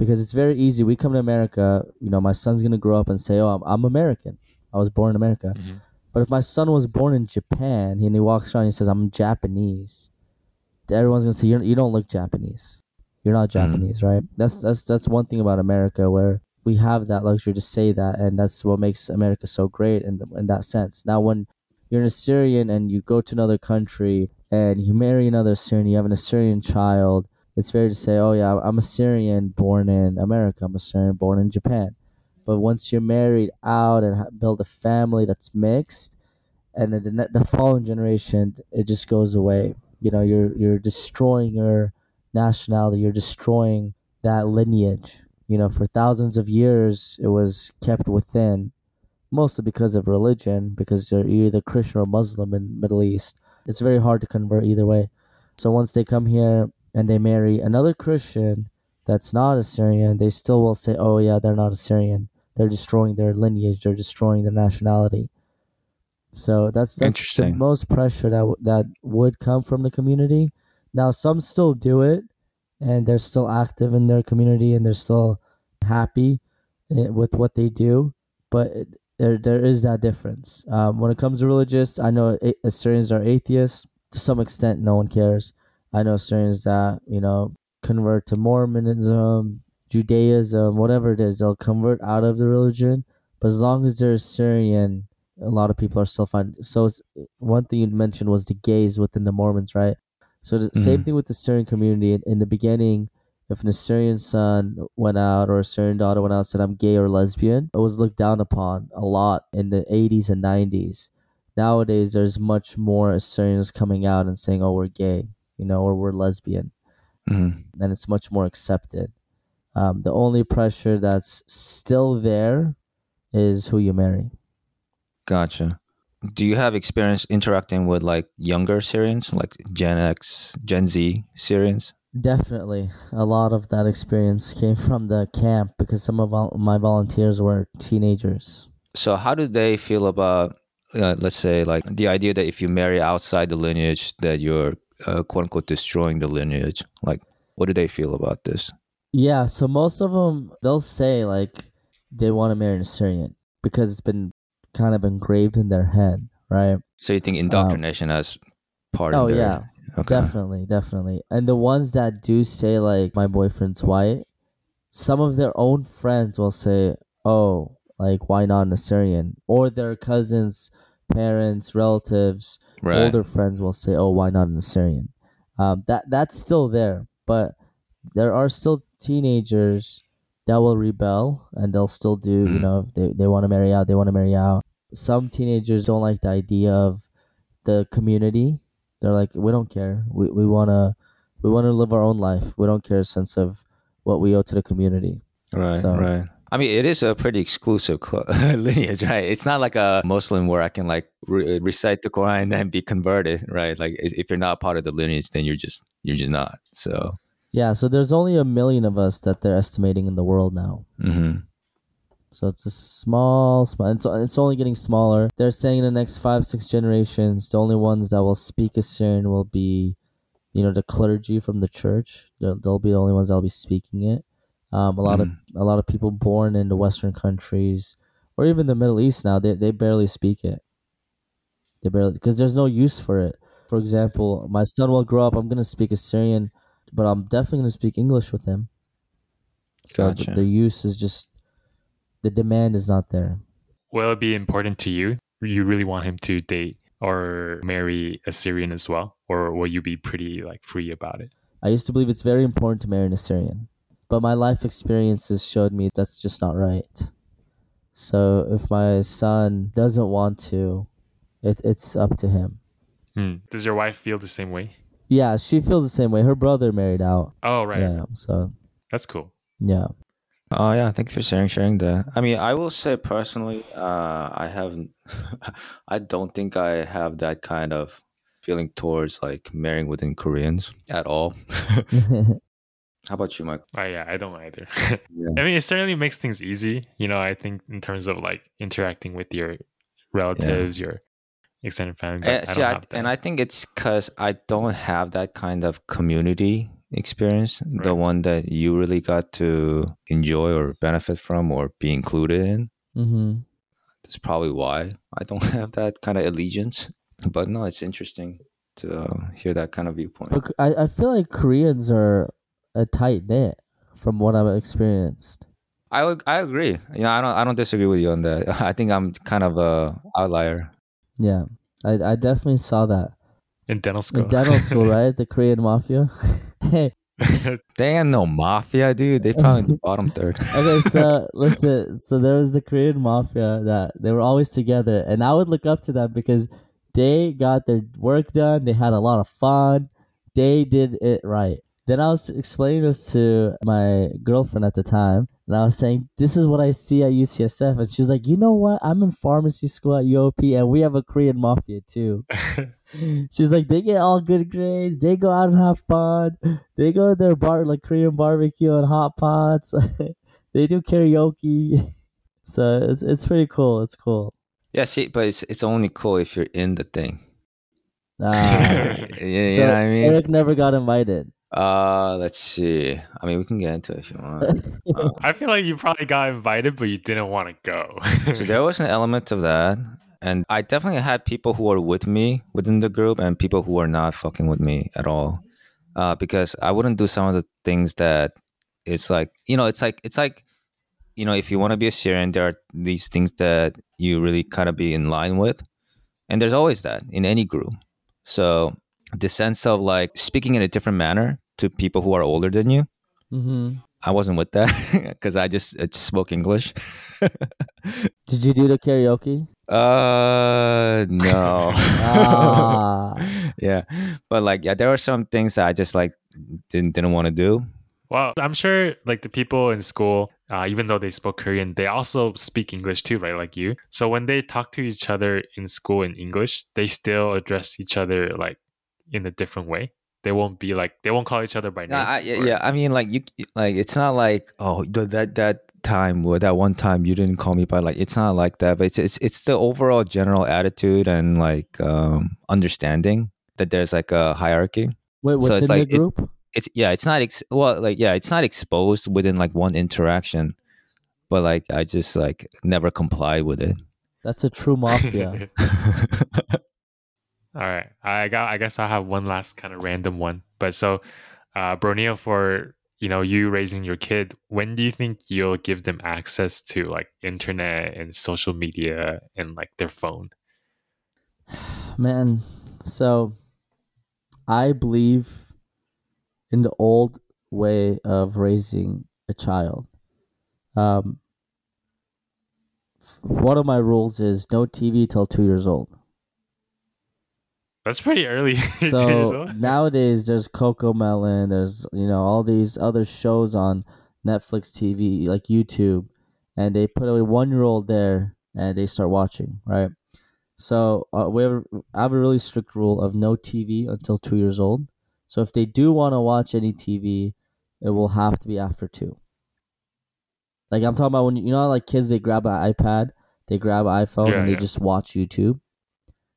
Because it's very easy. We come to America, you know, my son's gonna grow up and say, "Oh, I'm, I'm American. I was born in America." Mhm. But if my son was born in Japan and he walks around and he says, "I'm Japanese," everyone's gonna say, "You're, you don't look Japanese. You're not Japanese, right?" That's that's that's one thing about America where we have that luxury to say that, and that's what makes America so great in in that sense. Now, when you're an Assyrian and you go to another country and you marry another Assyrian, you have an Assyrian child. It's fair to say, "Oh yeah, I'm Assyrian born in America. I'm Assyrian born in Japan." But once you're married out and build a family that's mixed, and then the, the following generation, it just goes away. You know, you're you're destroying your nationality. You're destroying that lineage. You know, for thousands of years, it was kept within, mostly because of religion, because you're either Christian or Muslim in Middle East. It's very hard to convert either way. So once they come here and they marry another Christian that's not Assyrian, they still will say, "Oh yeah, they're not Assyrian. They're destroying their lineage. They're destroying their nationality." So that's that's the most pressure that w- that would come from the community. Now some still do it, and they're still active in their community and they're still happy. eh, with what they do, but it, there there is that difference. Um, when it comes to religious, I know A- Assyrians are atheists to some extent. No one cares. I know Assyrians that you know convert to Mormonism, Judaism, whatever it is, they'll convert out of the religion. But as long as they're Assyrian, a lot of people are still fine. So one thing you mentioned was the gays within the Mormons, right? So the same Mhm. thing with the Assyrian community. In, in the beginning, if an Assyrian son went out or a Assyrian daughter went out and said, I'm gay or lesbian, it was looked down upon a lot in the 80s and 90s. Nowadays, there's much more Assyrians coming out and saying, oh, we're gay, you know, or we're lesbian. Mhm. And it's much more accepted. Um, the only pressure that's still there is who you marry. Gotcha. Do you have experience interacting with like younger Assyrians, like Gen X, Gen Z Assyrians? Definitely. A lot of that experience came from the camp because some of my volunteers were teenagers. So, how do they feel about, uh, let's say, like the idea that if you marry outside the lineage, that you're uh, quote unquote destroying the lineage? Like, what do they feel about this? Yeah, so most of them they'll say like they want to marry an Assyrian because it's been kind of engraved in their head, right? So, you think indoctrination has part Oh in their, yeah, okay. definitely, definitely. And the ones that do say like my boyfriend's white, some of their own friends will say, "Oh, like why not an Assyrian?" Or their cousins, parents, relatives, right. older friends will say, "Oh, why not an Assyrian?" Um, that that's still there, but there are still teenagers that will rebel and they'll still do. You Mm. know, if they they want to marry out, they want to marry out. Some teenagers don't like the idea of the community. They're like, we don't care. We we wanna we wanna live our own life. We don't care a sense of what we owe to the community. Right, So- right. I mean, it is a pretty exclusive cl- (laughs) lineage, right? It's not like a Muslim where I can like re- recite the Quran and then be converted, right? Like if you're not part of the lineage, then you're just you're just not. So, Yeah, so there's only a million of us that they're estimating in the world now. mhm. So it's a small, small. It's, it's only getting smaller. They're saying in the next five, six generations, the only ones that will speak Assyrian will be, you know, the clergy from the church. They'll, they'll be the only ones that'll be speaking it. Um, a lot of a lot of people born in the Western countries or even the Middle East now, they they barely speak it. They barely because there's no use for it. For example, my son will grow up. I'm gonna speak Assyrian, but I'm definitely gonna speak English with him. So Gotcha. the, the use is just the demand is not there. Will it be important to you? You really want him to date or marry Assyrian as well? Or will you be pretty like free about it? I used to believe it's very important to marry an Assyrian, but my life experiences showed me that's just not right. So if my son doesn't want to, it, it's up to him. Hmm. Does your wife feel the same way? Yeah, she feels the same way. Her brother married out. Oh, right. Yeah, so That's cool. yeah. Oh yeah, thank you for sharing sharing that. I mean, I will say personally, uh, I haven't. (laughs) I don't think I have that kind of feeling towards like marrying within Koreans at all. (laughs) (laughs) How about you, Mike? Oh, yeah, I don't either. Yeah. (laughs) I mean, it certainly makes things easy. You know, I think in terms of like interacting with your relatives, your extended family. But Uh, I see, I, and I think it's because I don't have that kind of community experience, the one that you really got to enjoy or benefit from or be included in. hmm That's probably why I don't (laughs) have that kind of allegiance. But no, it's interesting to uh, hear that kind of viewpoint. I, I feel like Koreans are a tight knit from what I've experienced. I I agree. You know, I don't I don't disagree with you on that. (laughs) I think I'm kind of a outlier. Yeah, I, I definitely saw that in dental school. in dental school, (laughs) right? The Korean mafia. hey, (laughs) They ain't no mafia, dude. They probably the bottom third. okay, so listen, so there was the Korean mafia that they were always together, and I would look up to them because they got their work done. They had a lot of fun. They did it right. Then I was explaining this to my girlfriend at the time, and I was saying, "This is what I see at UCSF," and she's like, "You know what? I'm in pharmacy school at UOP, and we have a Korean mafia too." (laughs) (laughs) She's like, they get all good grades. They go out and have fun. They go to their bar, like Korean barbecue and hot pots. (laughs) they do karaoke. So it's it's pretty cool. It's cool. Yeah, see, but it's it's only cool if you're in the thing. Ah, Yeah, you so know what I mean? Eric never got invited. Uh, let's see. I mean, we can get into it if you want. (laughs) I feel like you probably got invited, but you didn't want to go. (laughs) so there was an element of that, and I definitely had people who were with me within the group, and people who were not fucking with me at all. Uh, because I wouldn't do some of the things that it's like you know, it's like it's like you know, if you want to be Assyrian, there are these things that you really kind of be in line with, and there's always that in any group. So the sense of like speaking in a different manner to people who are older than you. hmm I wasn't with that (laughs) because I just, I just spoke English. (laughs) Did you do the karaoke? uh, no. Ah. (laughs) yeah, but like, yeah, there were some things that I just like didn't didn't want to do. well, I'm sure like the people in school, uh, even though they spoke Korean, they also speak English too, right? Like you. So when they talk to each other in school in English, they still address each other like in a different way. They won't be like they won't call each other by name. Yeah, I, yeah, or- yeah. I mean, like you, like it's not like oh th- that that time or that one time you didn't call me by like it's not like that. But it's it's it's the overall general attitude and like um understanding that there's like a hierarchy. Wait, So it's like the it- group? It's yeah, it's not ex- well like yeah, it's not exposed within like one interaction, but like I just like never comply with it. That's a true mafia. (laughs) (laughs) All right. I got I guess I'll have one last kind of random one. But so uh Broneil for you know you raising your kid, when do you think you'll give them access to like internet and social media and like their phone? (sighs) Man, so I believe in the old way of raising a child. Um, one of my rules is no TV till two years old. That's pretty early. (laughs) So (laughs) nowadays, there's Cocomelon. There's you know all these other shows on Netflix TV, like YouTube, and they put a one year old there and they start watching, right? So uh, we have, I have a really strict rule of no TV until two years old. So if they do want to watch any TV, it will have to be after two. Like I'm talking about when you know, like kids, they grab an iPad, they grab an iPhone, Yeah, and they yeah. just watch YouTube.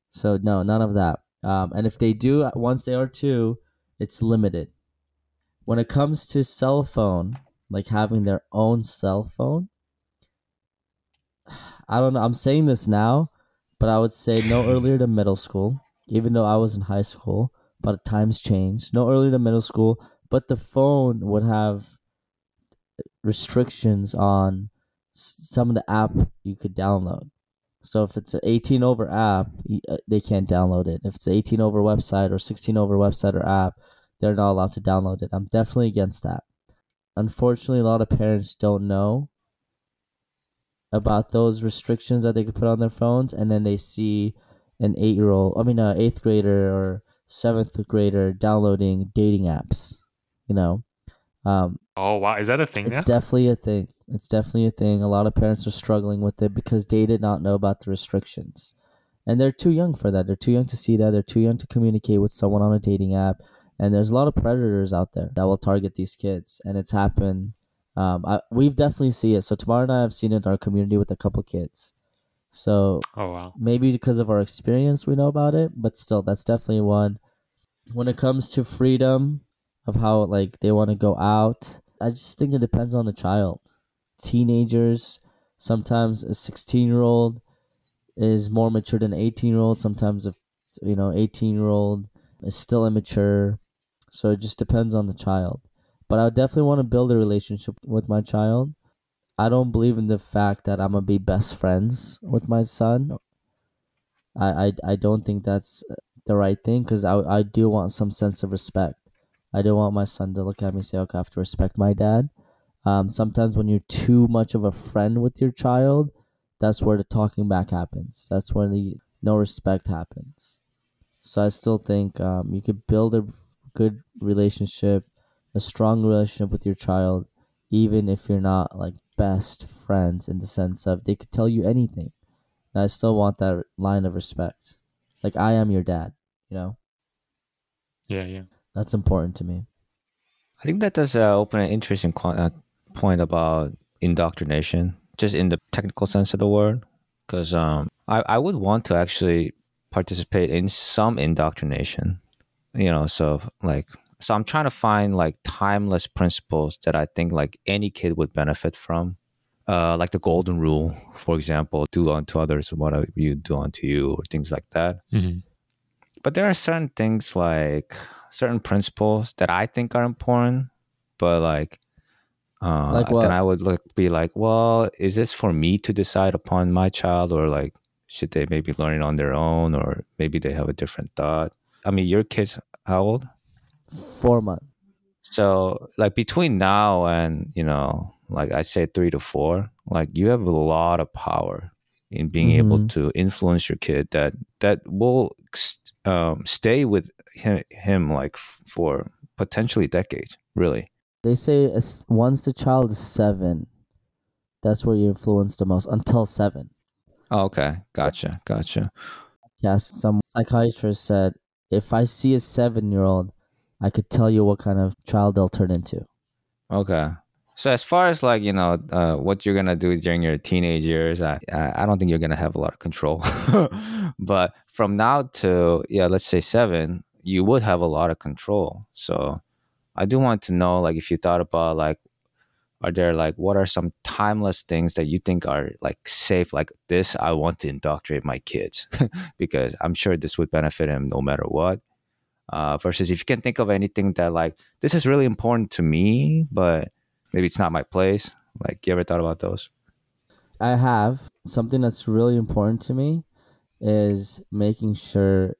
So no, none of that. Um, and if they do, once they are two, it's limited. When it comes to cell phone, like having their own cell phone, I don't know. I'm saying this now, but I would say no earlier than middle school, even though I was in high school. But times changed. No earlier than middle school, but the phone would have restrictions on some of the app you could download. So if it's an 18 over app, uh, they can't download it. If it's an 18 over website or 16 over website or app, they're not allowed to download it. I'm definitely against that. Unfortunately, a lot of parents don't know about those restrictions that they could put on their phones, and then they see an eight-year-old, I mean, an eighth grader or seventh grader downloading dating apps. You know, um, Oh wow, is that a thing it's now? definitely a thing. It's definitely a thing. A lot of parents are struggling with it because they did not know about the restrictions. And they're too young for that. They're too young to see that. They're too young to communicate with someone on a dating app. And there's a lot of predators out there that will target these kids. And it's happened. Um, I, we've definitely seen it. So Tamara and I have seen it in our community with a couple kids. So oh wow. maybe because of our experience we know about it but still that's definitely one when it comes to freedom of how like they want to go out. I just think it depends on the child. Teenagers sometimes a 16 year old is more mature than 18 year old sometimes a you know 18 year old is still immature. So it just depends on the child. But i definitely want to build a relationship with my child. I don't believe in the fact that I'm gonna be best friends with my son. I I, I don't think that's the right thing because I I do want some sense of respect. I don't want my son to look at me and say, okay, I have to respect my dad. Um, sometimes when you're too much of a friend with your child, that's where the talking back happens. That's when the no respect happens. So I still think um, you could build a good relationship, a strong relationship with your child, even if you're not like best friends in the sense of they could tell you anything. And I still want that line of respect. Like I am your dad, you know? Yeah, yeah. That's important to me. I think that does uh, open an interesting qu- uh, point about indoctrination, just in the technical sense of the word. Because um, I, I would want to actually participate in some indoctrination, you know, so like So I'm trying to find like timeless principles that I think like any kid would benefit from. Uh, like the golden rule, for example, do unto others what you do unto you, or things like that. Mhm. But there are certain things like certain principles that I think are important, but like, uh, Like then I would look be like, well, is this for me to decide upon my child, or like, should they maybe learn it on their own, or maybe they have a different thought? I mean, your kids, how old? Four months. So like between now and you know, like I say three to four, like you have a lot of power in being able Mhm. to influence your kid that that will um, stay with him, him like for potentially decades. Really, They say once the child is seven, that's where you influence the most until seven. oh, okay, gotcha, gotcha. Yes, some psychiatrist said if I see a seven year old, I could tell you what kind of child they'll turn into. Okay. So as far as like you know uh, what you're gonna do during your teenage years, I I I don't think you're gonna have a lot of control. (laughs) but from now to yeah, let's say seven, you would have a lot of control. So I do want to know like if you thought about like are there like what are some timeless things that you think are like safe like this I want to indoctrinate my kids (laughs) because I'm sure this would benefit him no matter what. Uh, versus if you can think of anything that like this is really important to me, but maybe it's not my place. Like, you ever thought about those? I have something that's really important to me is making sure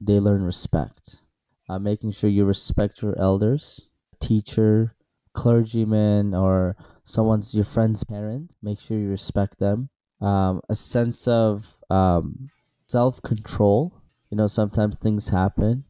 they learn respect. Uh, making sure you respect your elders, teacher, clergyman, or someone's your friend's parent. Make sure you respect them. Um, a sense of um, self control. You know, sometimes things happen,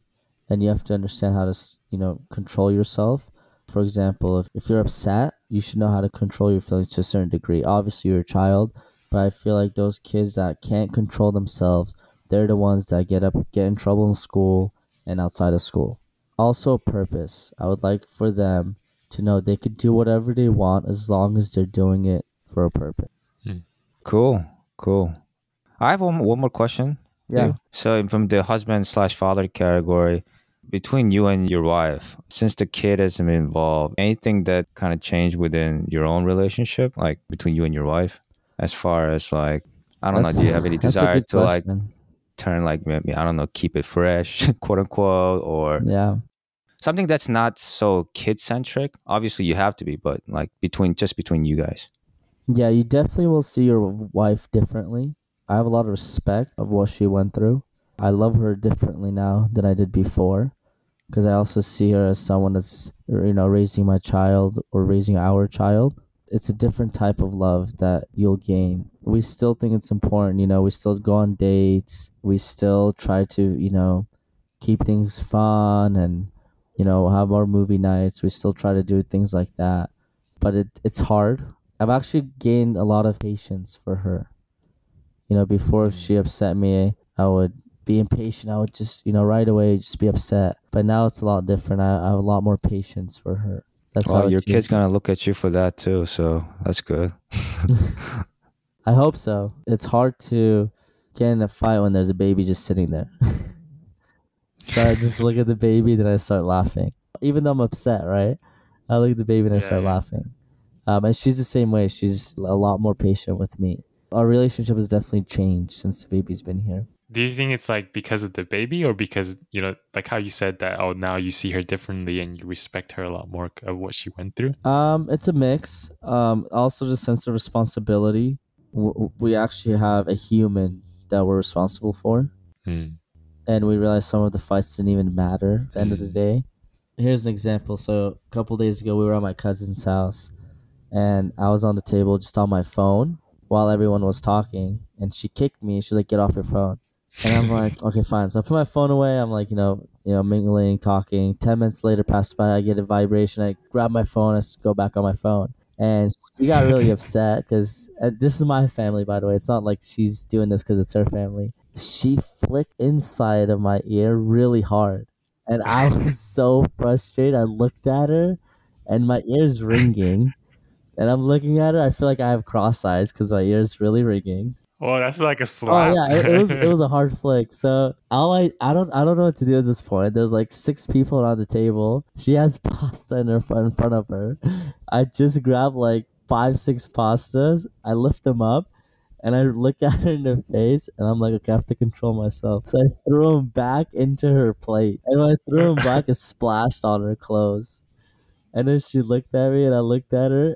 and you have to understand how to, you know, control yourself. For example, if, if you're upset, you should know how to control your feelings to a certain degree. Obviously, you're a child, but I feel like those kids that can't control themselves, they're the ones that get up, get in trouble in school and outside of school. Also, purpose. I would like for them to know they could do whatever they want as long as they're doing it for a purpose. Hmm. Cool, cool. I have one, one more question. Yeah. So from the husband slash father category, between you and your wife, since the kid hasn't been involved, anything that kind of changed within your own relationship, like between you and your wife, as far as like, I don't know, do you have any (laughs) desire to like turn like maybe I don't know, keep it fresh, (laughs) quote unquote, or Yeah. something that's not so kid centric? Obviously, you have to be, but like between just between you guys. Yeah, you definitely will see your wife differently. I have a lot of respect of what she went through. I love her differently now than I did before because I also see her as someone that's you know raising my child or raising our child. It's a different type of love that you'll gain. We still think it's important, you know, we still go on dates. We still try to, you know, keep things fun and you know, have our movie nights. We still try to do things like that. But it it's hard I've actually gained a lot of patience for her. You know, before mm. she upset me, I would be impatient. I would just, you know, right away just be upset. But now it's a lot different. I, I have a lot more patience for her. That's how Well, it your kid's gonna look at you for that too, so that's good. (laughs) I hope so. It's hard to get in a fight when there's a baby just sitting there. (laughs) so I just look at the baby, then I start laughing. Even though I'm upset, right? I look at the baby and I Yeah, start yeah. laughing. Um, and she's the same way. She's a lot more patient with me. Our relationship has definitely changed since the baby's been here. Do you think it's like because of the baby or because, you know, like how you said that, oh, now you see her differently and you respect her a lot more of what she went through? Um, it's a mix. Um, also the sense of responsibility. W- w- we actually have a human that we're responsible for. Hmm. and we realized some of the fights didn't even matter at the end of the Mm. day. Here's an example. So a couple days ago, we were at my cousin's house, and I was on the table just on my phone while everyone was talking, and she kicked me. She's like, "Get off your phone," and I'm like, (laughs) "Okay, fine." So I put my phone away. I'm like, you know, you know, mingling, talking. Ten minutes later, passed by. I get a vibration. I grab my phone. I go back on my phone. And she got really (laughs) upset because uh, this is my family, by the way. It's not like she's doing this because it's her family she flicked inside of my ear really hard. And I (laughs) was so frustrated. I looked at her and my ear's ringing. And I'm looking at her. I feel like I have cross eyes because my ear's really ringing. Oh, that's like a oh, slap. Oh yeah, it, it was it was (laughs) a hard flick. So all I I don't I don't know what to do at this point. There's like six people around the table. She has (laughs) pasta in her front in front of her. I just grab like five six pastas. I lift them up, and I look (laughs) at her in the face, and I'm like, okay, I have to control myself. So I throw them back into her plate, and when I threw them back, it splashed on her clothes. And then she looked at me, and I looked at her,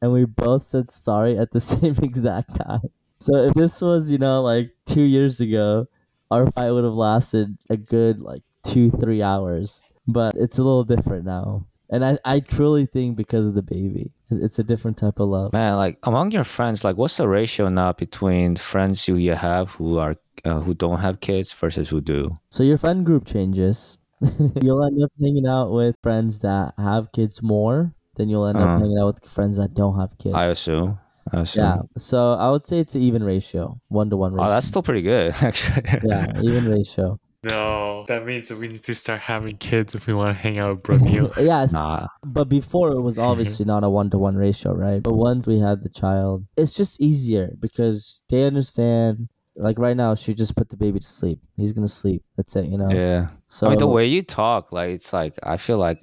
and we both said sorry at the same exact time. So if this was, you know, like two years ago, our fight would have lasted a good like two, three hours. But it's a little different now. And I, I truly think because of the baby. It's- a different type of love. Man, like among your friends, like what's the ratio now between friends who you have who are uh, who don't have kids versus who do? So your friend group changes. (laughs) you'll end up hanging out with friends that have kids more than you'll end up Uh-huh. hanging out with friends that don't have kids. I assume. I assume. yeah. So I would say it's an even ratio, one to one ratio. Oh, that's still pretty good, (laughs) actually. yeah, even ratio. No, that means we need to start having kids if we want to hang out with Broneil. (laughs) yeah, it's Nah, But before it was (laughs) obviously not a one to one ratio, right? But once we had the child, it's just easier because they understand. Like right now, she just put the baby to sleep. He's gonna sleep. That's it, you know. yeah. So I mean, the way you talk, like it's like I feel like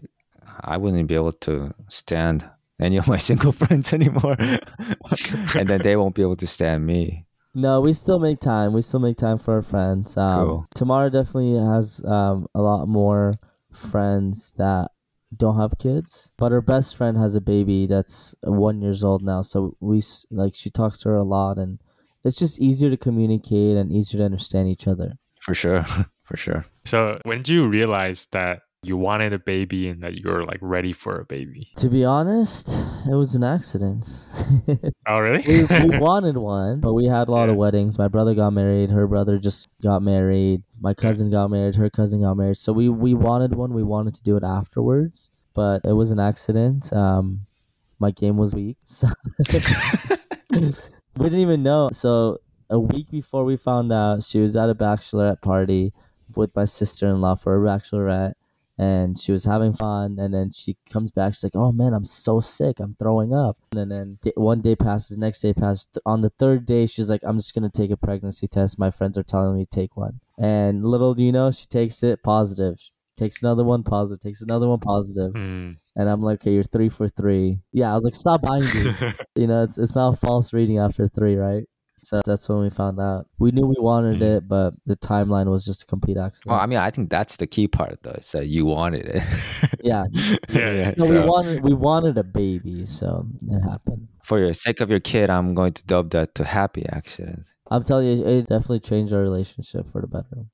I wouldn't be able to stand any of my (laughs) single friends anymore, (laughs) and then they won't be able to stand me. no, we still make time. We still make time for our friends. Um, Cool. Tamara definitely has um, a lot more friends that don't have kids, but her best friend has a baby that's one years old now. So we like she talks to her a lot, and it's just easier to communicate and easier to understand each other. For sure, (laughs) for sure. So when do you realize that you wanted a baby and that you were like ready for a baby? To be honest, it was an accident. (laughs) Oh, really? we, we (laughs) wanted one, but we had a lot of weddings. My brother got married. Her brother just got married. My cousin got married. Her cousin got married. So we we wanted one. We wanted to do it afterwards, but it was an accident. Um, my game was weak, (laughs) so we didn't even know. So a week before we found out, she was at a bachelorette party with my sister in law for a bachelorette. And she was having fun, and then she comes back. She's like, "Oh man, I'm so sick. I'm throwing up." And then one day passes, next day passes. On the third day, she's like, "I'm just gonna take a pregnancy test. My friends are telling me to take one." And little do you know, she takes it positive. Takes another one positive. Takes another one positive. Hmm. And I'm like, "Okay, you're three for three." Yeah, I was like, "Stop buying these." (laughs) you know, it's it's not a false reading after three, right? So that's when we found out. We knew we wanted Mhm. it, but the timeline was just a complete accident. Well, I mean, I think that's the key part, though, So you wanted it. (laughs) (laughs) yeah, Yeah, no, we so wanted we wanted a baby, so it happened. for your sake of your kid, I'm going to dub that to happy accident. I'm telling you, it definitely changed our relationship for the better.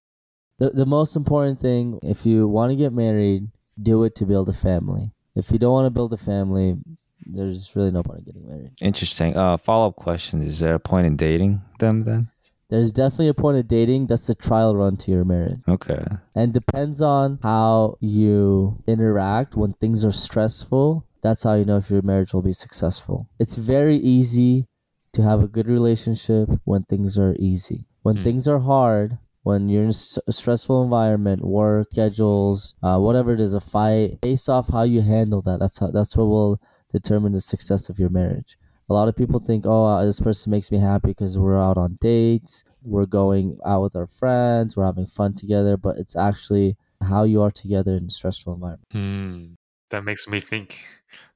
The the most important thing, if you want to get married, do it to build a family. If you don't want to build a family, there's really no point in getting married. Interesting. Uh, follow up question: Is there a point in dating them then? There's definitely a point of dating. That's a trial run to your marriage. Okay. and depends on how you interact when things are stressful that's how you know if your marriage will be successful it's very easy to have a good relationship when things are easy when Mm. things are hard when you're in a stressful environment work schedules uh, whatever it is a fight based off how you handle that that's how that's what will determine the success of your marriage. A lot of people think oh uh, this person makes me happy because we're out on dates we're going out with our friends we're having fun together but it's actually how you are together in a stressful environment. Hmm. That makes me think.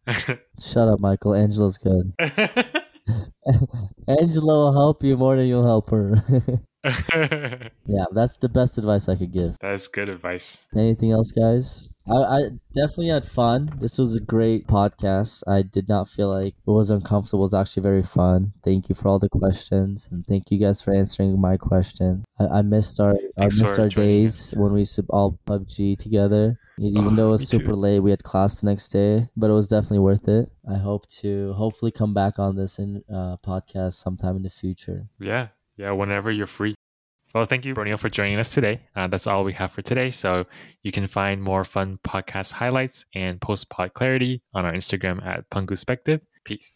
(laughs) shut up michael. Angela's good. (laughs) (laughs) Angela will help you. More than you'll help her. Yeah that's the best advice i could give. That's good advice. anything else guys I, I definitely had fun this was a great podcast i did not feel like it was uncomfortable it was actually very fun thank you for all the questions and thank you guys for answering my questions i, I missed our i missed our days when we used to all pubg together even Oh, though it was super too. late we had class the next day but it was definitely worth it i hope to hopefully come back on this in uh, podcast sometime in the future Yeah. Yeah. Whenever you're free. Well, thank you, Broneil, for joining us today. Uh, that's all we have for today. So you can find more fun podcast highlights and post pod clarity on our Instagram at Penguspective. Peace.